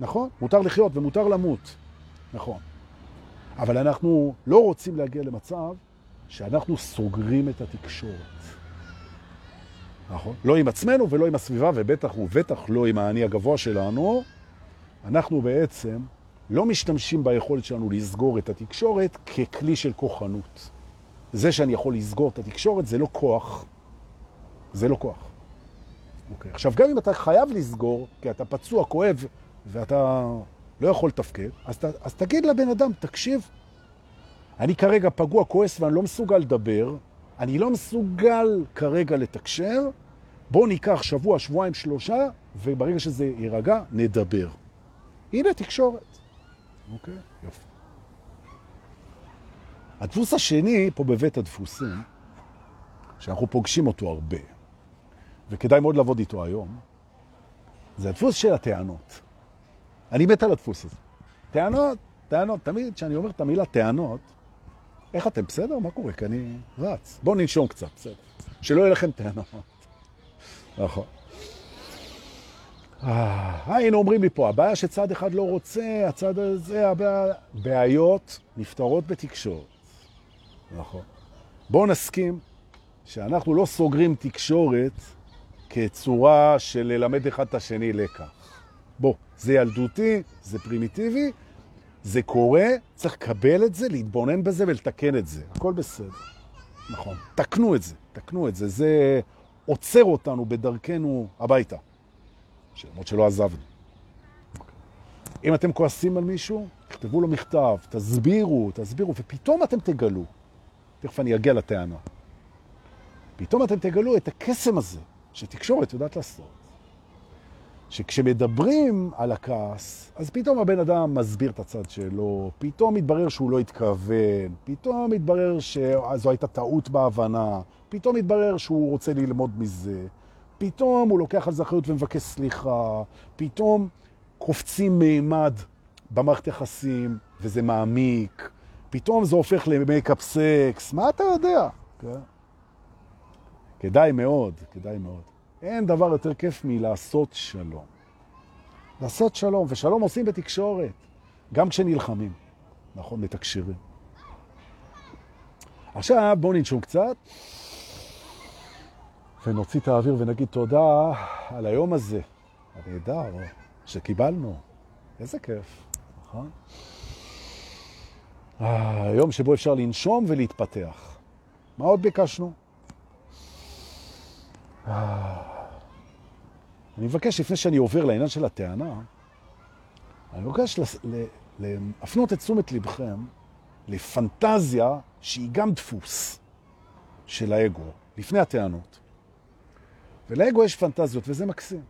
Speaker 1: נכון? מותר לחיות ומותר למות. נכון. אבל אנחנו לא רוצים להגיע למצב שאנחנו סוגרים את התקשורת. נכון? לא עם עצמנו ולא עם הסביבה, ובטח ובטח לא עם האני הגבוה שלנו. אנחנו בעצם לא משתמשים ביכולת שלנו לסגור את התקשורת ככלי של כוחנות. זה שאני יכול לסגור את התקשורת זה לא כוח, זה לא כוח. אוקיי. עכשיו, גם אם אתה חייב לסגור, כי אתה פצוע, כואב, ואתה לא יכול לתפקד, אז, אז תגיד לבן אדם, תקשיב, אני כרגע פגוע, כועס ואני לא מסוגל לדבר, אני לא מסוגל כרגע לתקשר, בואו ניקח שבוע, שבועיים, שלושה, וברגע שזה יירגע, נדבר. הנה תקשורת. אוקיי? הדפוס השני, פה בבית הדפוסים, שאנחנו פוגשים אותו הרבה, וכדאי מאוד לעבוד איתו היום, זה הדפוס של הטענות. אני מת על הדפוס הזה. טענות, טענות, תמיד כשאני אומר את המילה טענות, איך אתם בסדר? מה קורה? כי אני רץ. בואו ננשום קצת, בסדר. שלא יהיה לכם טענות. נכון. אה, היינו אומרים לי פה, הבעיה שצד אחד לא רוצה, הצד הזה, הבעיות נפתרות בתקשורת. נכון. בואו נסכים שאנחנו לא סוגרים תקשורת כצורה של ללמד אחד את השני לקח. בוא, זה ילדותי, זה פרימיטיבי, זה קורה, צריך לקבל את זה, להתבונן בזה ולתקן את זה. הכל בסדר. נכון. תקנו את זה, תקנו את זה. זה עוצר אותנו בדרכנו הביתה. למרות שלא עזבנו. אם אתם כועסים על מישהו, תכתבו לו מכתב, תסבירו, תסבירו, ופתאום אתם תגלו, תכף אני אגיע לטענה, פתאום אתם תגלו את הקסם הזה שתקשורת יודעת לעשות. שכשמדברים על הכעס, אז פתאום הבן אדם מסביר את הצד שלו, פתאום מתברר שהוא לא התכוון, פתאום מתברר שזו הייתה טעות בהבנה, פתאום מתברר שהוא רוצה ללמוד מזה, פתאום הוא לוקח על זה אחריות ומבקש סליחה, פתאום קופצים מימד במערכת יחסים וזה מעמיק, פתאום זה הופך למייקאפ סקס, מה אתה יודע? כן? כדאי מאוד, כדאי מאוד. אין דבר יותר כיף מלעשות שלום. לעשות שלום, ושלום עושים בתקשורת, גם כשנלחמים. נכון, מתקשרים. עכשיו בואו ננשום קצת, ונוציא את האוויר ונגיד תודה על היום הזה, הנהדר, שקיבלנו. איזה כיף, נכון? היום שבו אפשר לנשום ולהתפתח. מה עוד ביקשנו? אני מבקש, לפני שאני עובר לעניין של הטענה, אני מבקש להפנות את תשומת לבכם לפנטזיה שהיא גם דפוס של האגו, לפני הטענות. ולאגו יש פנטזיות, וזה מקסים.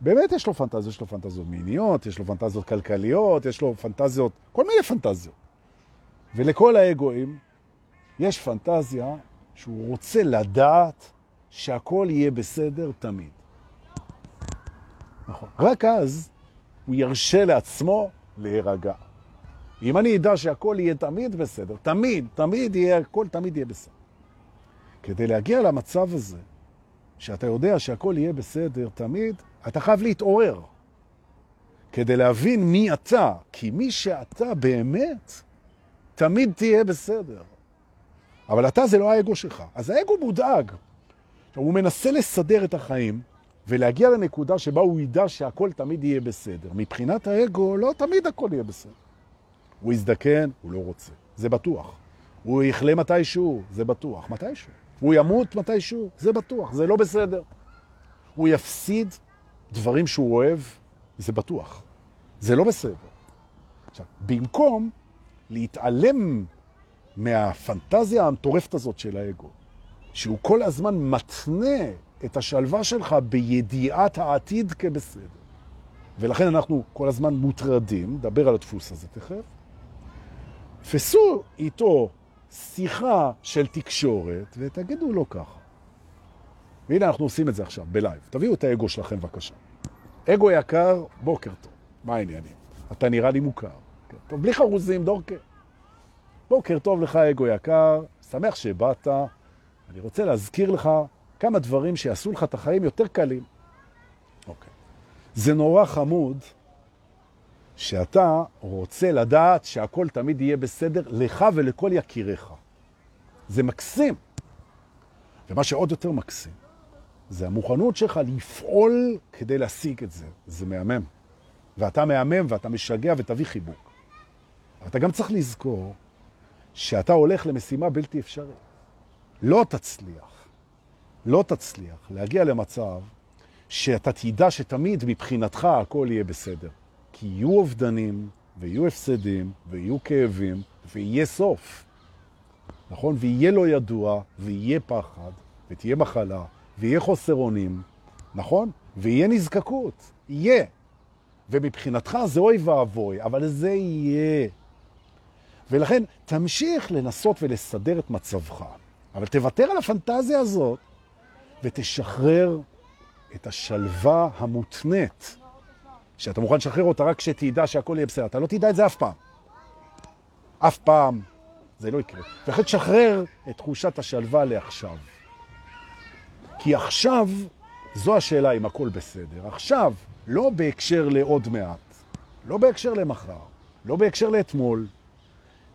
Speaker 1: באמת יש לו פנטזיות, יש לו פנטזיות מיניות, יש לו פנטזיות כלכליות, יש לו פנטזיות, כל מיני פנטזיות. ולכל האגואים יש פנטזיה שהוא רוצה לדעת שהכל יהיה בסדר תמיד. נכון. רק אז הוא ירשה לעצמו להירגע. אם אני אדע שהכל יהיה תמיד בסדר, תמיד, תמיד יהיה, הכל תמיד יהיה בסדר. כדי להגיע למצב הזה, שאתה יודע שהכל יהיה בסדר תמיד, אתה חייב להתעורר. כדי להבין מי אתה, כי מי שאתה באמת, תמיד תהיה בסדר. אבל אתה זה לא האגו שלך. אז האגו מודאג. הוא מנסה לסדר את החיים ולהגיע לנקודה שבה הוא ידע שהכל תמיד יהיה בסדר. מבחינת האגו, לא תמיד הכל יהיה בסדר. הוא יזדקן, הוא לא רוצה. זה בטוח. הוא יחלה מתישהו, זה בטוח. מתישהו. הוא ימות מתישהו, זה בטוח. זה לא בסדר. הוא יפסיד דברים שהוא אוהב, זה בטוח. זה לא בסדר. עכשיו, במקום להתעלם מהפנטזיה המטורפת הזאת של האגו, שהוא כל הזמן מתנה את השלווה שלך בידיעת העתיד כבסדר. ולכן אנחנו כל הזמן מוטרדים, דבר על הדפוס הזה תכף. פסו איתו שיחה של תקשורת ותגידו לו ככה. והנה אנחנו עושים את זה עכשיו, בלייב. תביאו את האגו שלכם בבקשה. אגו יקר, בוקר טוב. מה העניינים? אתה נראה לי מוכר. כן, טוב, בלי חרוזים, דורקה. בוקר טוב לך, אגו יקר, שמח שבאת. אני רוצה להזכיר לך כמה דברים שיעשו לך את החיים יותר קלים. אוקיי. זה נורא חמוד שאתה רוצה לדעת שהכל תמיד יהיה בסדר לך ולכל יקיריך. זה מקסים. ומה שעוד יותר מקסים, זה המוכנות שלך לפעול כדי להשיג את זה. זה מהמם. ואתה מהמם ואתה משגע ותביא חיבוק. אתה גם צריך לזכור שאתה הולך למשימה בלתי אפשרית. לא תצליח, לא תצליח להגיע למצב שאתה תדע שתמיד מבחינתך הכל יהיה בסדר. כי יהיו אובדנים, ויהיו הפסדים, ויהיו כאבים, ויהיה סוף. נכון? ויהיה לא ידוע, ויהיה פחד, ותהיה מחלה, ויהיה חוסר אונים, נכון? ויהיה נזקקות, יהיה. ומבחינתך זה אוי ואבוי, אבל זה יהיה. ולכן תמשיך לנסות ולסדר את מצבך, אבל תוותר על הפנטזיה הזאת ותשחרר את השלווה המותנית, שאתה מוכן לשחרר אותה רק כשתדע שהכל יהיה בסדר. אתה לא תדע את זה אף פעם. אף פעם זה לא יקרה. ולכן תשחרר את תחושת השלווה לעכשיו. כי עכשיו, זו השאלה אם הכל בסדר. עכשיו, לא בהקשר לעוד מעט, לא בהקשר למחר, לא בהקשר לאתמול.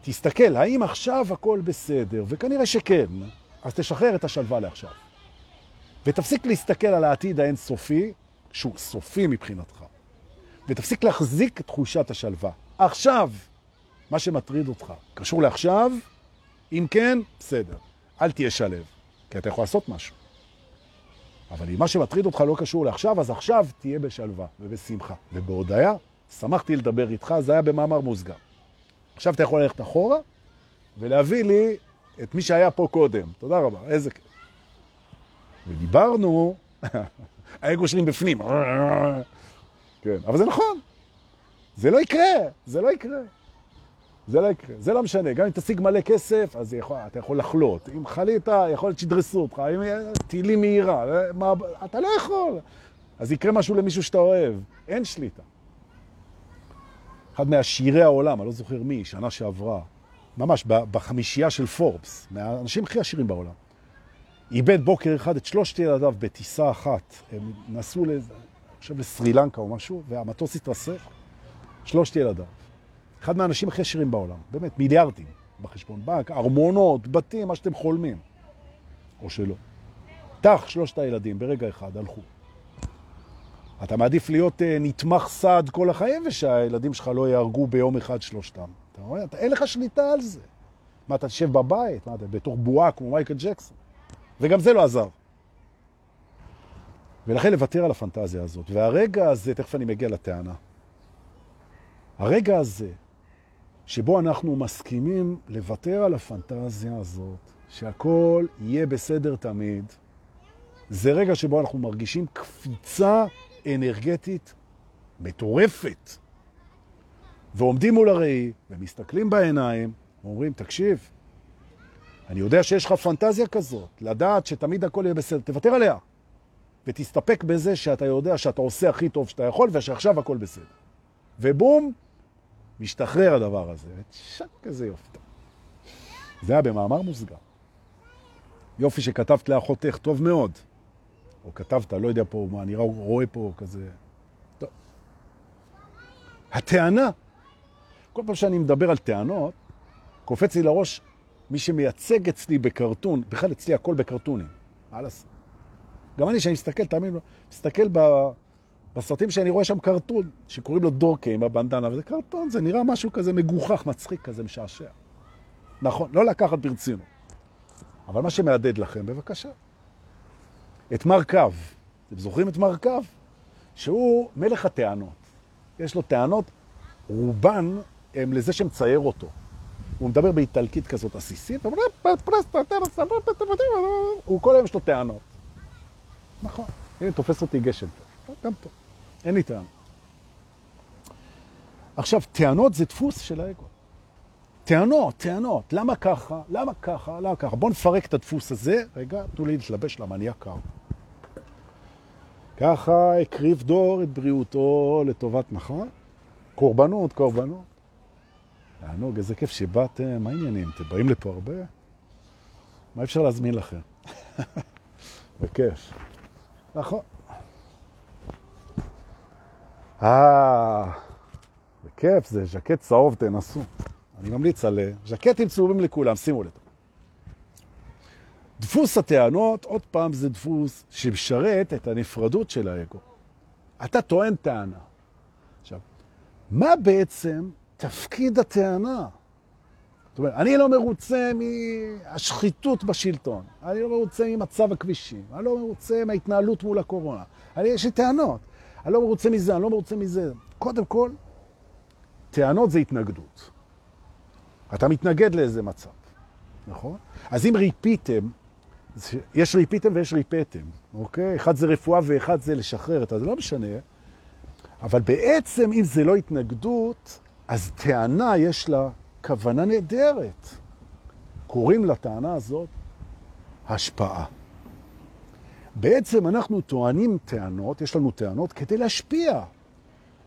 Speaker 1: תסתכל, האם עכשיו הכל בסדר? וכנראה שכן, אז תשחרר את השלווה לעכשיו. ותפסיק להסתכל על העתיד האינסופי, שהוא סופי מבחינתך, ותפסיק להחזיק את תחושת השלווה. עכשיו, מה שמטריד אותך קשור לעכשיו, אם כן, בסדר. אל תהיה שלב, כי אתה יכול לעשות משהו. אבל אם מה שמטריד אותך לא קשור לעכשיו, אז עכשיו תהיה בשלווה ובשמחה. ובהודעה, שמחתי לדבר איתך, זה היה במאמר מוסגר. עכשיו אתה יכול ללכת אחורה ולהביא לי את מי שהיה פה קודם. תודה רבה, איזה כיף. ודיברנו, האגו שלי בפנים. כן, אבל זה נכון. זה לא יקרה, זה לא יקרה. זה לא יקרה, זה לא משנה. גם אם תשיג מלא כסף, אז יכול, אתה יכול לחלות. אם חלית, יכול להיות שידרסו אותך. אם טילים מהירה, מה, אתה לא יכול. אז יקרה משהו למישהו שאתה אוהב. אין שליטה. אחד מהשירי העולם, אני לא זוכר מי, שנה שעברה, ממש בחמישייה של פורבס, מהאנשים הכי עשירים בעולם. איבד בוקר אחד את שלושת ילדיו בטיסה אחת. הם נסעו, חושב, לסרילנקה או משהו, והמטוס התרסך. שלושת ילדיו. אחד מהאנשים הכי עשירים בעולם, באמת, מיליארדים בחשבון בנק, ארמונות, בתים, מה שאתם חולמים. או שלא. תח שלושת הילדים ברגע אחד הלכו. אתה מעדיף להיות uh, נתמך סעד כל החיים ושהילדים שלך לא יהרגו ביום אחד שלושתם. אתה רואה? אתה, אין לך שליטה על זה. מה, אתה תשב בבית? מה, אתה בתוך בועה כמו מייקל ג'קסון? וגם זה לא עזר. ולכן לוותר על הפנטזיה הזאת. והרגע הזה, תכף אני מגיע לטענה, הרגע הזה, שבו אנחנו מסכימים לוותר על הפנטזיה הזאת, שהכל יהיה בסדר תמיד, זה רגע שבו אנחנו מרגישים קפיצה אנרגטית מטורפת. ועומדים מול הראי, ומסתכלים בעיניים, ואומרים, תקשיב, אני יודע שיש לך פנטזיה כזאת, לדעת שתמיד הכל יהיה בסדר, תוותר עליה. ותסתפק בזה שאתה יודע שאתה עושה הכי טוב שאתה יכול, ושעכשיו הכל בסדר. ובום, משתחרר הדבר הזה. שק כזה יופי. זה היה במאמר מוסגר. יופי שכתבת לאחותך, טוב מאוד. או כתבת, לא יודע פה מה, אני רואה פה כזה... הטענה, כל פעם שאני מדבר על טענות, קופץ לי לראש מי שמייצג אצלי בקרטון, בכלל אצלי הכל בקרטונים. מה לעשות? גם אני, שאני מסתכל, תאמין, מסתכל ב... בסרטים שאני רואה שם קרטון, שקוראים לו דורקה עם הבנדנה, וזה קרטון, זה נראה משהו כזה מגוחך, מצחיק כזה, משעשע. נכון, לא לקחת ברצינות. אבל מה שמעדד לכם, בבקשה. את מר קו. אתם זוכרים את מר קו? שהוא מלך הטענות. יש לו טענות, רובן הם לזה שמצייר אותו. הוא מדבר באיטלקית כזאת עסיסית, הוא כל היום יש לו טענות. נכון, הנה תופס אותי גשם גם פה, אין לי טענות. עכשיו, טענות זה דפוס של האגו. טענות, טענות, למה ככה, למה ככה, למה ככה. בואו נפרק את הדפוס הזה, רגע, תנו לי להתלבש למניאק קר. ככה הקריב דור את בריאותו לטובת, נכון? קורבנות, קורבנות. תענוג, איזה כיף שבאתם, מה העניינים? אתם באים לפה הרבה? מה אפשר להזמין לכם? בכיף. נכון. אה, בכיף, זה ז'קט צהוב, תנסו. אני ממליץ על אה, ז'קטים צהובים לכולם, שימו לב. דפוס הטענות, עוד פעם, זה דפוס שמשרת את הנפרדות של האגו. אתה טוען טענה. עכשיו, מה בעצם תפקיד הטענה? זאת אומרת, אני לא מרוצה מהשחיתות בשלטון, אני לא מרוצה ממצב הכבישים, אני לא מרוצה מההתנהלות מול הקורונה, אני, יש לי טענות, אני לא מרוצה מזה, אני לא מרוצה מזה. קודם כל, טענות זה התנגדות. אתה מתנגד לאיזה מצב, נכון? אז אם ריפיתם, יש ריפיתם ויש ריפאתם, אוקיי? אחד זה רפואה ואחד זה לשחרר, זה לא משנה. אבל בעצם אם זה לא התנגדות, אז טענה יש לה כוונה נהדרת. קוראים לטענה הזאת השפעה. בעצם אנחנו טוענים טענות, יש לנו טענות כדי להשפיע.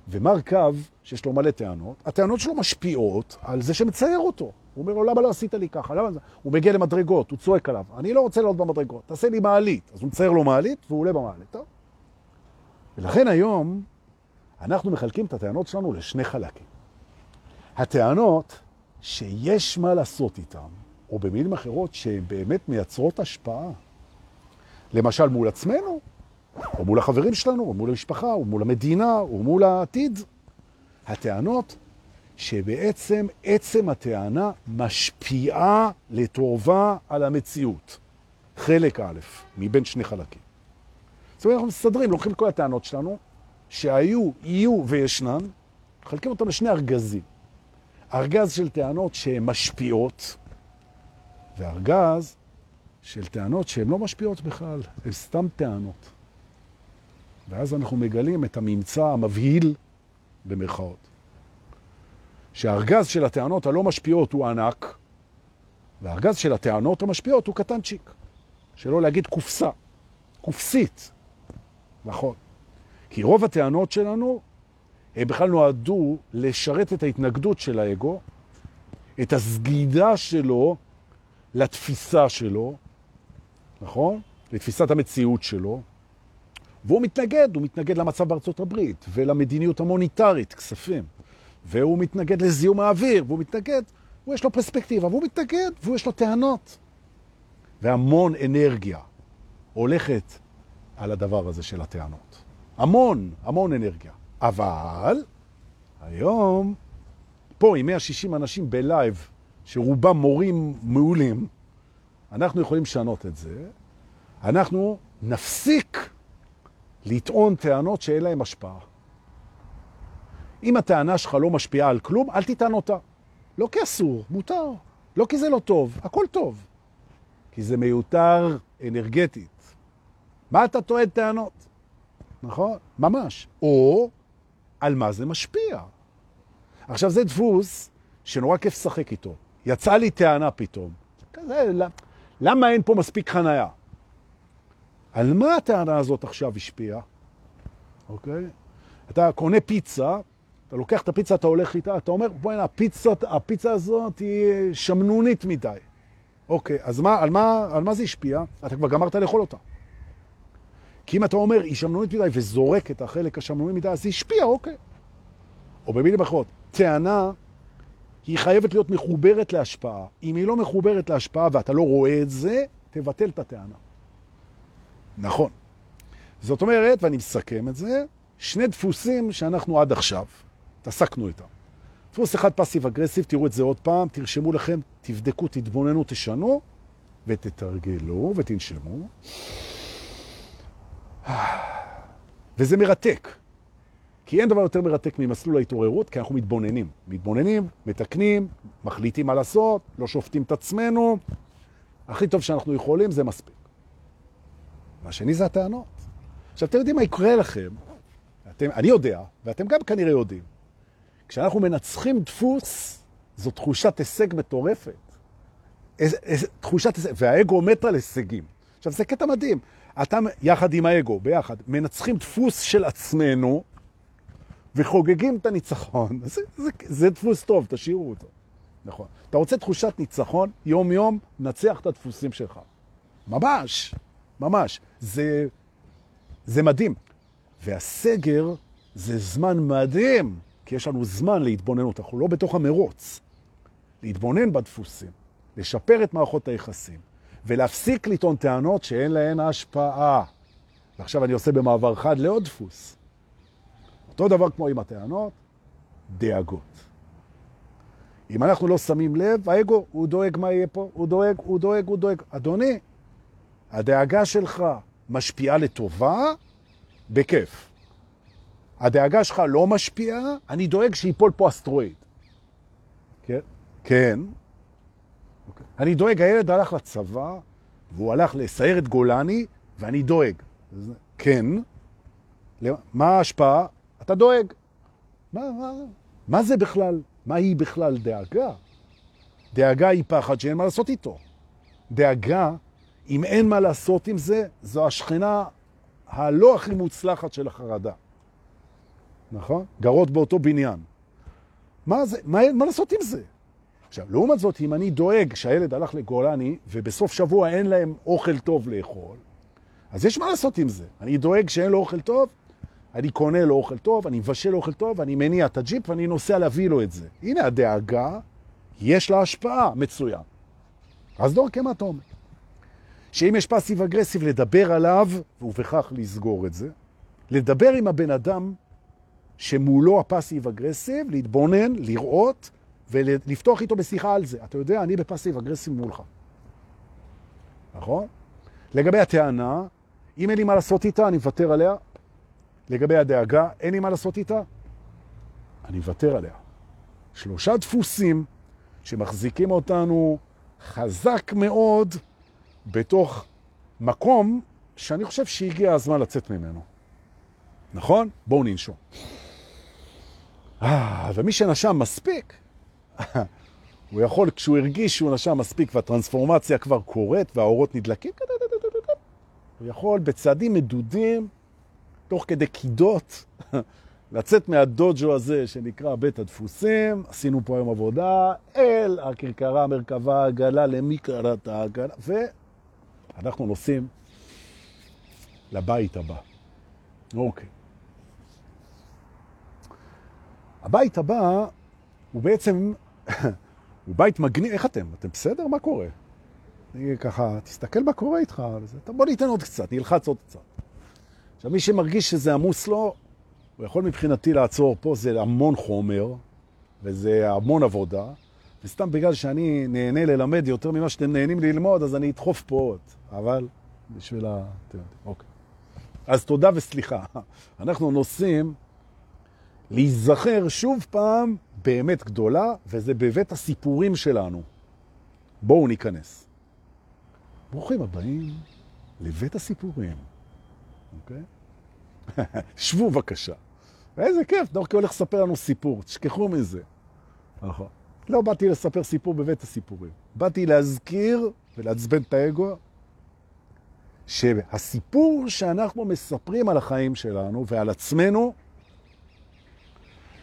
Speaker 1: ומר קו, שיש לו מלא טענות, הטענות שלו משפיעות על זה שמצייר אותו. הוא אומר לו, למה לא עשית לי ככה? למה זה? הוא מגיע למדרגות, הוא צועק עליו, אני לא רוצה לעלות במדרגות, תעשה לי מעלית. אז הוא מצייר לו מעלית והוא עולה במעלית, טוב? ולכן היום אנחנו מחלקים את הטענות שלנו לשני חלקים. הטענות שיש מה לעשות איתן, או במילים אחרות שהן באמת מייצרות השפעה. למשל מול עצמנו, או מול החברים שלנו, או מול המשפחה, או מול המדינה, או מול העתיד. הטענות שבעצם עצם הטענה משפיעה לטובה על המציאות. חלק א', מבין שני חלקים. זאת אומרת, אנחנו מסתדרים, לוקחים כל הטענות שלנו, שהיו, יהיו וישנן, מחלקים אותם לשני ארגזים. ארגז של טענות שהן משפיעות, וארגז של טענות שהן לא משפיעות בכלל, הן סתם טענות. ואז אנחנו מגלים את הממצא המבהיל במרכאות. שהארגז של הטענות הלא משפיעות הוא ענק, והארגז של הטענות המשפיעות הוא קטנצ'יק. שלא להגיד קופסה, קופסית. נכון. כי רוב הטענות שלנו, הם בכלל נועדו לשרת את ההתנגדות של האגו, את הסגידה שלו לתפיסה שלו, נכון? לתפיסת המציאות שלו, והוא מתנגד, הוא מתנגד למצב בארצות הברית ולמדיניות המוניטרית, כספים. והוא מתנגד לזיהום האוויר, והוא מתנגד, הוא יש לו פרספקטיבה, והוא מתנגד, והוא יש לו טענות. והמון אנרגיה הולכת על הדבר הזה של הטענות. המון, המון אנרגיה. אבל היום, פה עם 160 אנשים בלייב, שרובם מורים מעולים, אנחנו יכולים לשנות את זה. אנחנו נפסיק לטעון טענות שאין להן השפעה. אם הטענה שלך לא משפיעה על כלום, אל תטען אותה. לא כי אסור, מותר. לא כי זה לא טוב, הכל טוב. כי זה מיותר אנרגטית. מה אתה טוען טענות? נכון? ממש. או על מה זה משפיע. עכשיו, זה דפוס שנורא כיף לשחק איתו. יצאה לי טענה פתאום. כזה, למה אין פה מספיק חנייה? על מה הטענה הזאת עכשיו השפיעה? אוקיי? אתה קונה פיצה, אתה לוקח את הפיצה, אתה הולך איתה, אתה אומר, בואי, הפיצה, הפיצה הזאת היא שמנונית מדי. אוקיי, אז מה, על, מה, על מה זה השפיע? אתה כבר גמרת לאכול אותה. כי אם אתה אומר, היא שמנונית מדי וזורק את החלק השמנוני מדי, אז זה השפיע, אוקיי. או במילים אחרות, טענה היא חייבת להיות מחוברת להשפעה. אם היא לא מחוברת להשפעה ואתה לא רואה את זה, תבטל את הטענה. נכון. זאת אומרת, ואני מסכם את זה, שני דפוסים שאנחנו עד עכשיו התעסקנו איתם. דפוס אחד פסיב אגרסיב, תראו את זה עוד פעם, תרשמו לכם, תבדקו, תתבוננו, תשנו, ותתרגלו ותנשמו. וזה מרתק. כי אין דבר יותר מרתק ממסלול ההתעוררות, כי אנחנו מתבוננים. מתבוננים, מתקנים, מחליטים מה לעשות, לא שופטים את עצמנו. הכי טוב שאנחנו יכולים זה מספיק. והשני זה הטענות. עכשיו, אתם יודעים מה יקרה לכם? אתם, אני יודע, ואתם גם כנראה יודעים. כשאנחנו מנצחים דפוס, זו תחושת הישג מטורפת. איז, איז, תחושת הישג, והאגו מת על הישגים. עכשיו, זה קטע מדהים. אתה, יחד עם האגו, ביחד, מנצחים דפוס של עצמנו, וחוגגים את הניצחון. זה, זה, זה דפוס טוב, תשאירו אותו. נכון. אתה רוצה תחושת ניצחון, יום-יום, נצח את הדפוסים שלך. ממש, ממש. זה, זה מדהים. והסגר זה זמן מדהים, כי יש לנו זמן להתבוננות, אנחנו לא בתוך המרוץ. להתבונן בדפוסים, לשפר את מערכות היחסים, ולהפסיק לטעון טענות שאין להן השפעה. ועכשיו אני עושה במעבר חד לעוד דפוס. אותו דבר כמו עם הטענות, דאגות. אם אנחנו לא שמים לב, האגו, הוא דואג מה יהיה פה, הוא דואג, הוא דואג, הוא דואג. אדוני, הדאגה שלך משפיעה לטובה, בכיף. הדאגה שלך לא משפיעה, אני דואג שיפול פה אסטרואיד. כן? כן. אוקיי. אני דואג, הילד הלך לצבא, והוא הלך לסיירת גולני, ואני דואג. כן. מה ההשפעה? אתה דואג. מה, מה, מה זה בכלל? מה היא בכלל דאגה? דאגה היא פחד שאין מה לעשות איתו. דאגה, אם אין מה לעשות עם זה, זו השכנה הלא הכי מוצלחת של החרדה. נכון? גרות באותו בניין. מה זה? מה, מה לעשות עם זה? עכשיו, לעומת זאת, אם אני דואג שהילד הלך לגולני ובסוף שבוע אין להם אוכל טוב לאכול, אז יש מה לעשות עם זה. אני דואג שאין לו אוכל טוב, אני קונה לו אוכל טוב, אני מבשל לו אוכל טוב, אני מניע את הג'יפ ואני נוסע להביא לו את זה. הנה הדאגה, יש לה השפעה מצוין. אז דור, אומר? שאם יש passive aggressive, לדבר עליו, ובכך לסגור את זה, לדבר עם הבן אדם שמולו ה passive aggressive, להתבונן, לראות, ולפתוח איתו בשיחה על זה. אתה יודע, אני ב passive aggressive מולך. נכון? לגבי הטענה, אם אין לי מה לעשות איתה, אני מוותר עליה, לגבי הדאגה, אין לי מה לעשות איתה, אני מוותר עליה. שלושה דפוסים שמחזיקים אותנו חזק מאוד בתוך מקום שאני חושב שהגיע הזמן לצאת ממנו. נכון? בואו ננשום. אה, ומי שנשם מספיק, הוא יכול, כשהוא הרגיש שהוא נשם מספיק והטרנספורמציה כבר קורית והאורות נדלקים, הוא יכול בצעדים מדודים תוך כדי קידות, לצאת מהדוג'ו הזה שנקרא בית הדפוסים, עשינו פה היום עבודה, אל הכרכרה, מרכבה, העגלה, למי קראת העגלה, ואנחנו נוסעים לבית הבא. אוקיי. הבית הבא הוא בעצם, הוא בית מגניב, איך אתם? אתם בסדר? מה קורה? אני ככה, תסתכל מה קורה איתך, בוא ניתן עוד קצת, נלחץ עוד קצת. עכשיו, מי שמרגיש שזה עמוס לו, הוא יכול מבחינתי לעצור פה, זה המון חומר, וזה המון עבודה, וסתם בגלל שאני נהנה ללמד יותר ממה שאתם נהנים ללמוד, אז אני אדחוף פה עוד. אבל בשביל ה... אוקיי. אז תודה וסליחה. אנחנו נוסעים להיזכר שוב פעם באמת גדולה, וזה בבית הסיפורים שלנו. בואו ניכנס. ברוכים הבאים לבית הסיפורים. אוקיי? שבו בבקשה. ואיזה כיף, דורקי הולך לספר לנו סיפור, תשכחו מזה. נכון. לא באתי לספר סיפור בבית הסיפורים. באתי להזכיר ולעצבן את האגו, שהסיפור שאנחנו מספרים על החיים שלנו ועל עצמנו,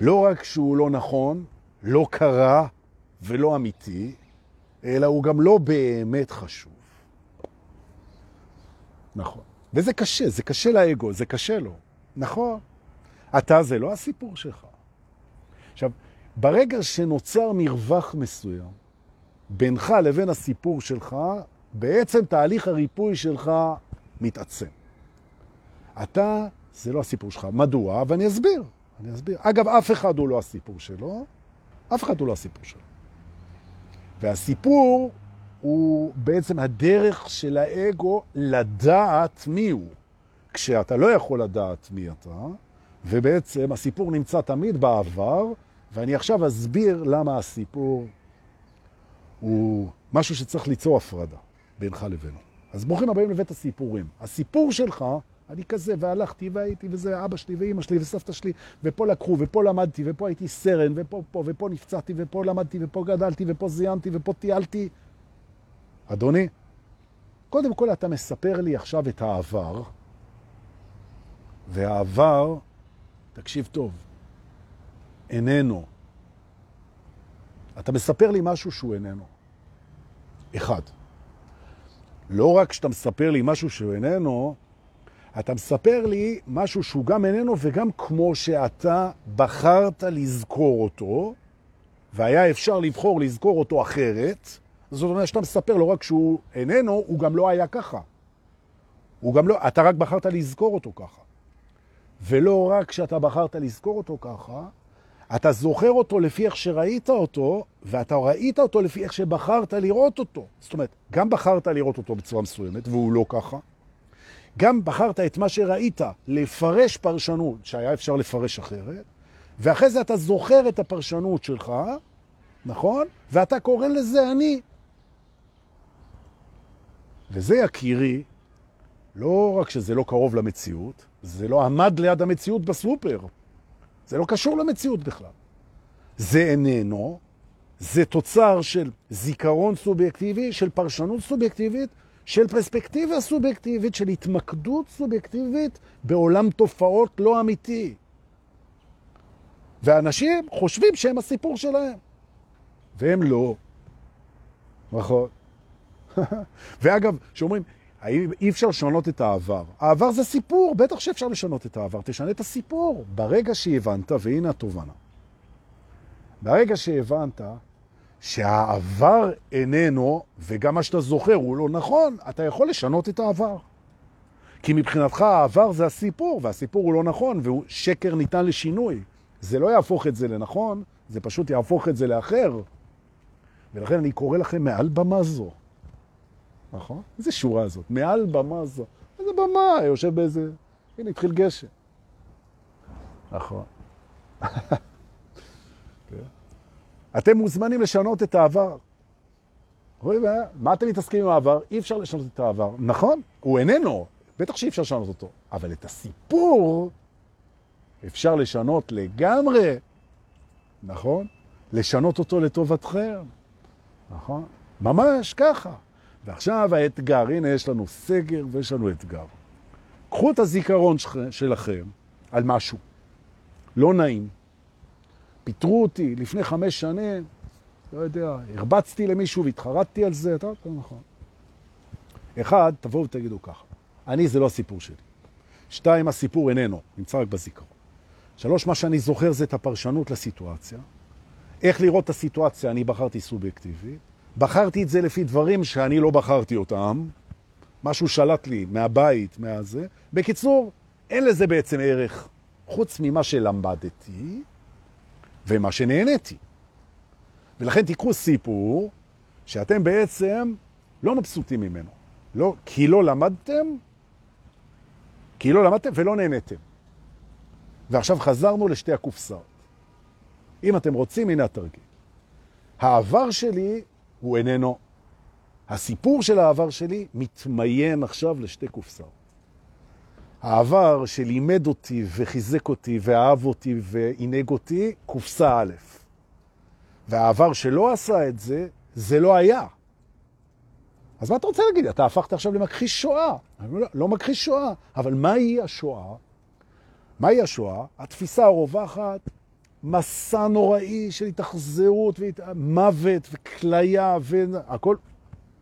Speaker 1: לא רק שהוא לא נכון, לא קרה ולא אמיתי, אלא הוא גם לא באמת חשוב. נכון. וזה קשה, זה קשה לאגו, זה קשה לו. נכון. אתה זה לא הסיפור שלך. עכשיו, ברגע שנוצר מרווח מסוים בינך לבין הסיפור שלך, בעצם תהליך הריפוי שלך מתעצם. אתה, זה לא הסיפור שלך. מדוע? ואני אסביר. אני אסביר. אגב, אף אחד הוא לא הסיפור שלו. אף אחד הוא לא הסיפור שלו. והסיפור הוא בעצם הדרך של האגו לדעת מי הוא. כשאתה לא יכול לדעת מי אתה, ובעצם הסיפור נמצא תמיד בעבר, ואני עכשיו אסביר למה הסיפור הוא משהו שצריך ליצור הפרדה בינך לבינו. אז ברוכים הבאים לבית הסיפורים. הסיפור שלך, אני כזה, והלכתי, והייתי, וזה אבא שלי, ואימא שלי, וסבתא שלי, ופה לקחו, ופה למדתי, ופה הייתי סרן, ופה, פה, ופה נפצעתי, ופה למדתי, ופה גדלתי, ופה זיינתי, ופה טיילתי. אדוני, קודם כל אתה מספר לי עכשיו את העבר, והעבר, תקשיב טוב, איננו. אתה מספר לי משהו שהוא איננו. אחד. לא רק שאתה מספר לי משהו שהוא איננו, אתה מספר לי משהו שהוא גם איננו וגם כמו שאתה בחרת לזכור אותו, והיה אפשר לבחור לזכור אותו אחרת, זאת אומרת שאתה מספר לא רק שהוא איננו, הוא גם לא היה ככה. הוא גם לא, אתה רק בחרת לזכור אותו ככה. ולא רק שאתה בחרת לזכור אותו ככה, אתה זוכר אותו לפי איך שראית אותו, ואתה ראית אותו לפי איך שבחרת לראות אותו. זאת אומרת, גם בחרת לראות אותו בצורה מסוימת, והוא לא ככה. גם בחרת את מה שראית לפרש פרשנות שהיה אפשר לפרש אחרת, ואחרי זה אתה זוכר את הפרשנות שלך, נכון? ואתה קורא לזה אני. וזה, יקירי, לא רק שזה לא קרוב למציאות, זה לא עמד ליד המציאות בסופר. זה לא קשור למציאות בכלל. זה איננו, זה תוצר של זיכרון סובייקטיבי, של פרשנות סובייקטיבית, של פרספקטיבה סובייקטיבית, של התמקדות סובייקטיבית בעולם תופעות לא אמיתי. ואנשים חושבים שהם הסיפור שלהם, והם לא. נכון. ואגב, שאומרים, אי אפשר לשנות את העבר. העבר זה סיפור, בטח שאפשר לשנות את העבר. תשנה את הסיפור. ברגע שהבנת, והנה התובנה, ברגע שהבנת שהעבר איננו, וגם מה שאתה זוכר הוא לא נכון, אתה יכול לשנות את העבר. כי מבחינתך העבר זה הסיפור, והסיפור הוא לא נכון, והוא שקר ניתן לשינוי. זה לא יהפוך את זה לנכון, זה פשוט יהפוך את זה לאחר. ולכן אני קורא לכם מעל במה זו, נכון? איזה שורה הזאת, מעל במה זו. איזה במה, יושב באיזה... הנה, התחיל גשם. נכון. אתם מוזמנים לשנות את העבר. רואים, מה אתם מתעסקים עם העבר? אי אפשר לשנות את העבר. נכון, הוא איננו, בטח שאי אפשר לשנות אותו. אבל את הסיפור אפשר לשנות לגמרי, נכון? לשנות אותו לטובתכם, נכון? ממש ככה. ועכשיו האתגר, הנה יש לנו סגר ויש לנו אתגר. קחו את הזיכרון שלכם על משהו, לא נעים. פיטרו אותי לפני חמש שנים, לא יודע, הרבצתי למישהו והתחרטתי על זה, אתה יודע, נכון. אחד, תבואו ותגידו ככה, אני זה לא הסיפור שלי. שתיים, הסיפור איננו, נמצא רק בזיכרון. שלוש, מה שאני זוכר זה את הפרשנות לסיטואציה. איך לראות את הסיטואציה, אני בחרתי סובייקטיבית. בחרתי את זה לפי דברים שאני לא בחרתי אותם, משהו שלט לי מהבית, מהזה. בקיצור, אין לזה בעצם ערך, חוץ ממה שלמדתי ומה שנהניתי. ולכן תיקחו סיפור שאתם בעצם לא מבסוטים ממנו. לא, כי לא למדתם, כי לא למדתם ולא נהניתם. ועכשיו חזרנו לשתי הקופסאות. אם אתם רוצים, הנה התרגיל. העבר שלי הוא איננו. הסיפור של העבר שלי מתמיין עכשיו לשתי קופסאות. העבר שלימד אותי וחיזק אותי ואהב אותי ועינג אותי, קופסה א'. והעבר שלא עשה את זה, זה לא היה. אז מה אתה רוצה להגיד? אתה הפכת עכשיו למכחיש שואה. לא, לא מכחיש שואה, אבל מהי השואה? מהי השואה? התפיסה הרווחת, מסע נוראי של התאכזרות ומוות וכליה והכל.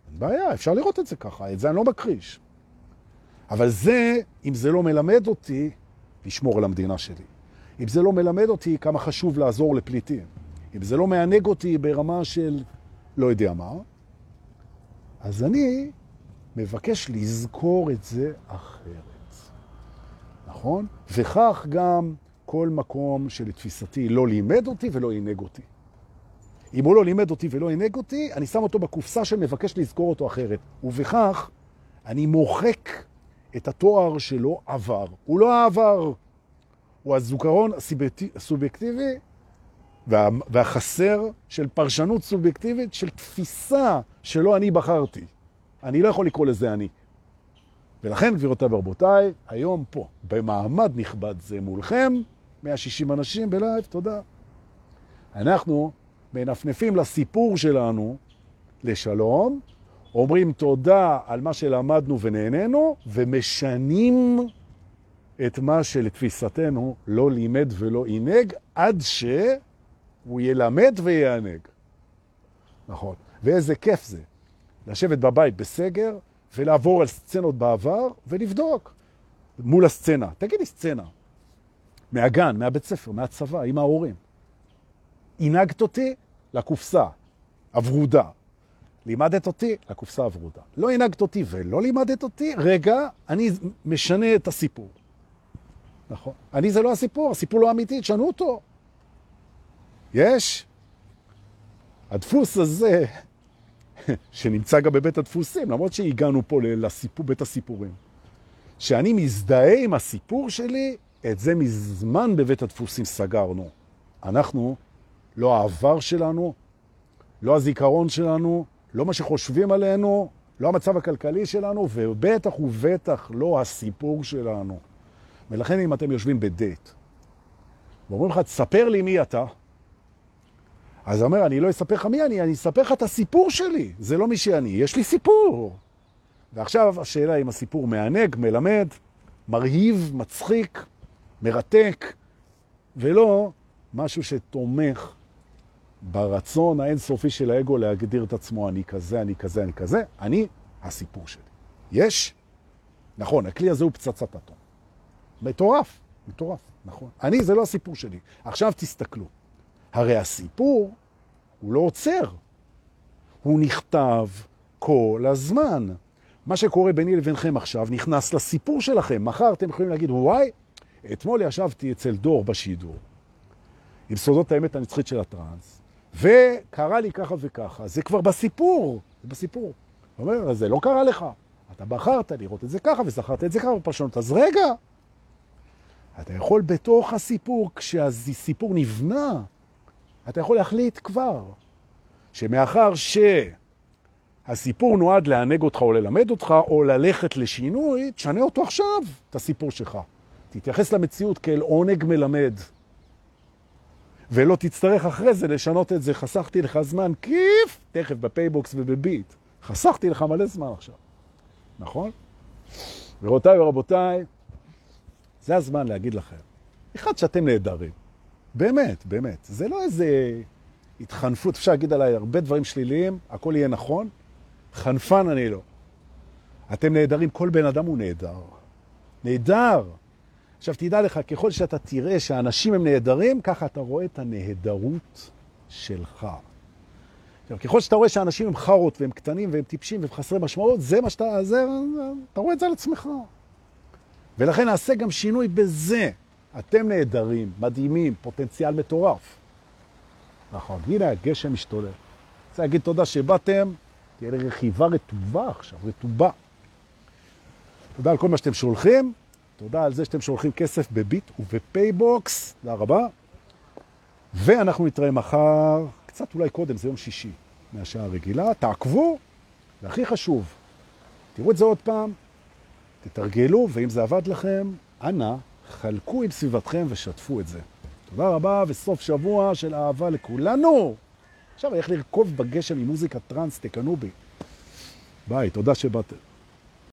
Speaker 1: אין בעיה, אפשר לראות את זה ככה, את זה אני לא מכחיש. אבל זה, אם זה לא מלמד אותי לשמור על המדינה שלי, אם זה לא מלמד אותי כמה חשוב לעזור לפליטים, אם זה לא מענג אותי ברמה של לא יודע מה, אז אני מבקש לזכור את זה אחרת. נכון? וכך גם כל מקום שלתפיסתי לא לימד אותי ולא ינהג אותי. אם הוא לא לימד אותי ולא ינהג אותי, אני שם אותו בקופסה שמבקש לזכור אותו אחרת. ובכך אני מוחק את התואר שלו עבר. הוא לא העבר, הוא הזוכרון הסובייקטיבי וה, והחסר של פרשנות סובייקטיבית של תפיסה שלא אני בחרתי. אני לא יכול לקרוא לזה אני. ולכן, גבירותיי ורבותיי, היום פה, במעמד נכבד זה מולכם, 160 אנשים בלייב, תודה. אנחנו מנפנפים לסיפור שלנו לשלום, אומרים תודה על מה שלמדנו ונהנינו, ומשנים את מה שלתפיסתנו לא לימד ולא עינג, עד שהוא ילמד ויענג. נכון. ואיזה כיף זה, לשבת בבית בסגר ולעבור על סצנות בעבר ולבדוק מול הסצנה. תגידי סצנה, מהגן, מהבית ספר, מהצבא, עם ההורים. הנהגת אותי לקופסה הוורודה. לימדת אותי לקופסה הוורודה. לא הנהגת אותי ולא לימדת אותי, רגע, אני משנה את הסיפור. נכון. אני זה לא הסיפור, הסיפור לא אמיתי, תשנו אותו. יש. הדפוס הזה, שנמצא גם בבית הדפוסים, למרות שהגענו פה לסיפור, בית הסיפורים, שאני מזדהה עם הסיפור שלי, את זה מזמן בבית הדפוסים סגרנו. אנחנו, לא העבר שלנו, לא הזיכרון שלנו, לא מה שחושבים עלינו, לא המצב הכלכלי שלנו, ובטח ובטח לא הסיפור שלנו. ולכן אם אתם יושבים בדייט, ואומרים לך, תספר לי מי אתה, אז אומר, אני לא אספר לך מי אני, אני אספר לך את הסיפור שלי. זה לא מי שאני, יש לי סיפור. ועכשיו השאלה אם הסיפור מענג, מלמד, מרהיב, מצחיק, מרתק, ולא משהו שתומך ברצון האינסופי של האגו להגדיר את עצמו, אני כזה, אני כזה, אני כזה, אני הסיפור שלי. יש? נכון, הכלי הזה הוא פצצת אטום. מטורף, מטורף, נכון. אני, זה לא הסיפור שלי. עכשיו תסתכלו. הרי הסיפור הוא לא עוצר. הוא נכתב כל הזמן. מה שקורה ביני לבינכם עכשיו נכנס לסיפור שלכם. מחר אתם יכולים להגיד, וואי, אתמול ישבתי אצל דור בשידור, עם סודות האמת הנצחית של הטרנס, וקרה לי ככה וככה. זה כבר בסיפור, זה בסיפור. הוא אומר, זה לא קרה לך. אתה בחרת לראות את זה ככה וזכרת את זה ככה בפרשנות. אז רגע, אתה יכול בתוך הסיפור, כשהסיפור נבנה, אתה יכול להחליט כבר שמאחר שהסיפור נועד לענג אותך או ללמד אותך או ללכת לשינוי, תשנה אותו עכשיו, את הסיפור שלך. תתייחס למציאות כאל עונג מלמד. ולא תצטרך אחרי זה לשנות את זה. חסכתי לך זמן כיף, תכף בפייבוקס ובביט. חסכתי לך מלא זמן עכשיו. נכון? ורבותיי ורבותיי, זה הזמן להגיד לכם. אחד שאתם נהדרים. באמת, באמת. זה לא איזה התחנפות, אפשר להגיד עליי הרבה דברים שליליים, הכל יהיה נכון. חנפן אני לא. אתם נהדרים, כל בן אדם הוא נהדר. נהדר. עכשיו תדע לך, ככל שאתה תראה שהאנשים הם נהדרים, ככה אתה רואה את הנהדרות שלך. עכשיו, ככל שאתה רואה שאנשים הם חרות והם קטנים והם טיפשים והם חסרי משמעות, זה מה שאתה, זה, אתה רואה את זה על עצמך. ולכן נעשה גם שינוי בזה. אתם נהדרים, מדהימים, פוטנציאל מטורף. נכון, הנה הגשם משתולל. רוצה להגיד תודה שבאתם, תהיה לרכיבה רטובה עכשיו, רטובה. תודה על כל מה שאתם שולחים, תודה על זה שאתם שולחים כסף בביט ובפייבוקס, תודה רבה. ואנחנו נתראה מחר, קצת אולי קודם, זה יום שישי, מהשעה הרגילה. תעקבו, והכי חשוב, תראו את זה עוד פעם, תתרגלו, ואם זה עבד לכם, אנא, חלקו עם סביבתכם ושתפו את זה. תודה רבה, וסוף שבוע של אהבה לכולנו. עכשיו איך לרכוב בגשם עם מוזיקה טרנס, תקנו בי. ביי, תודה שבאתם.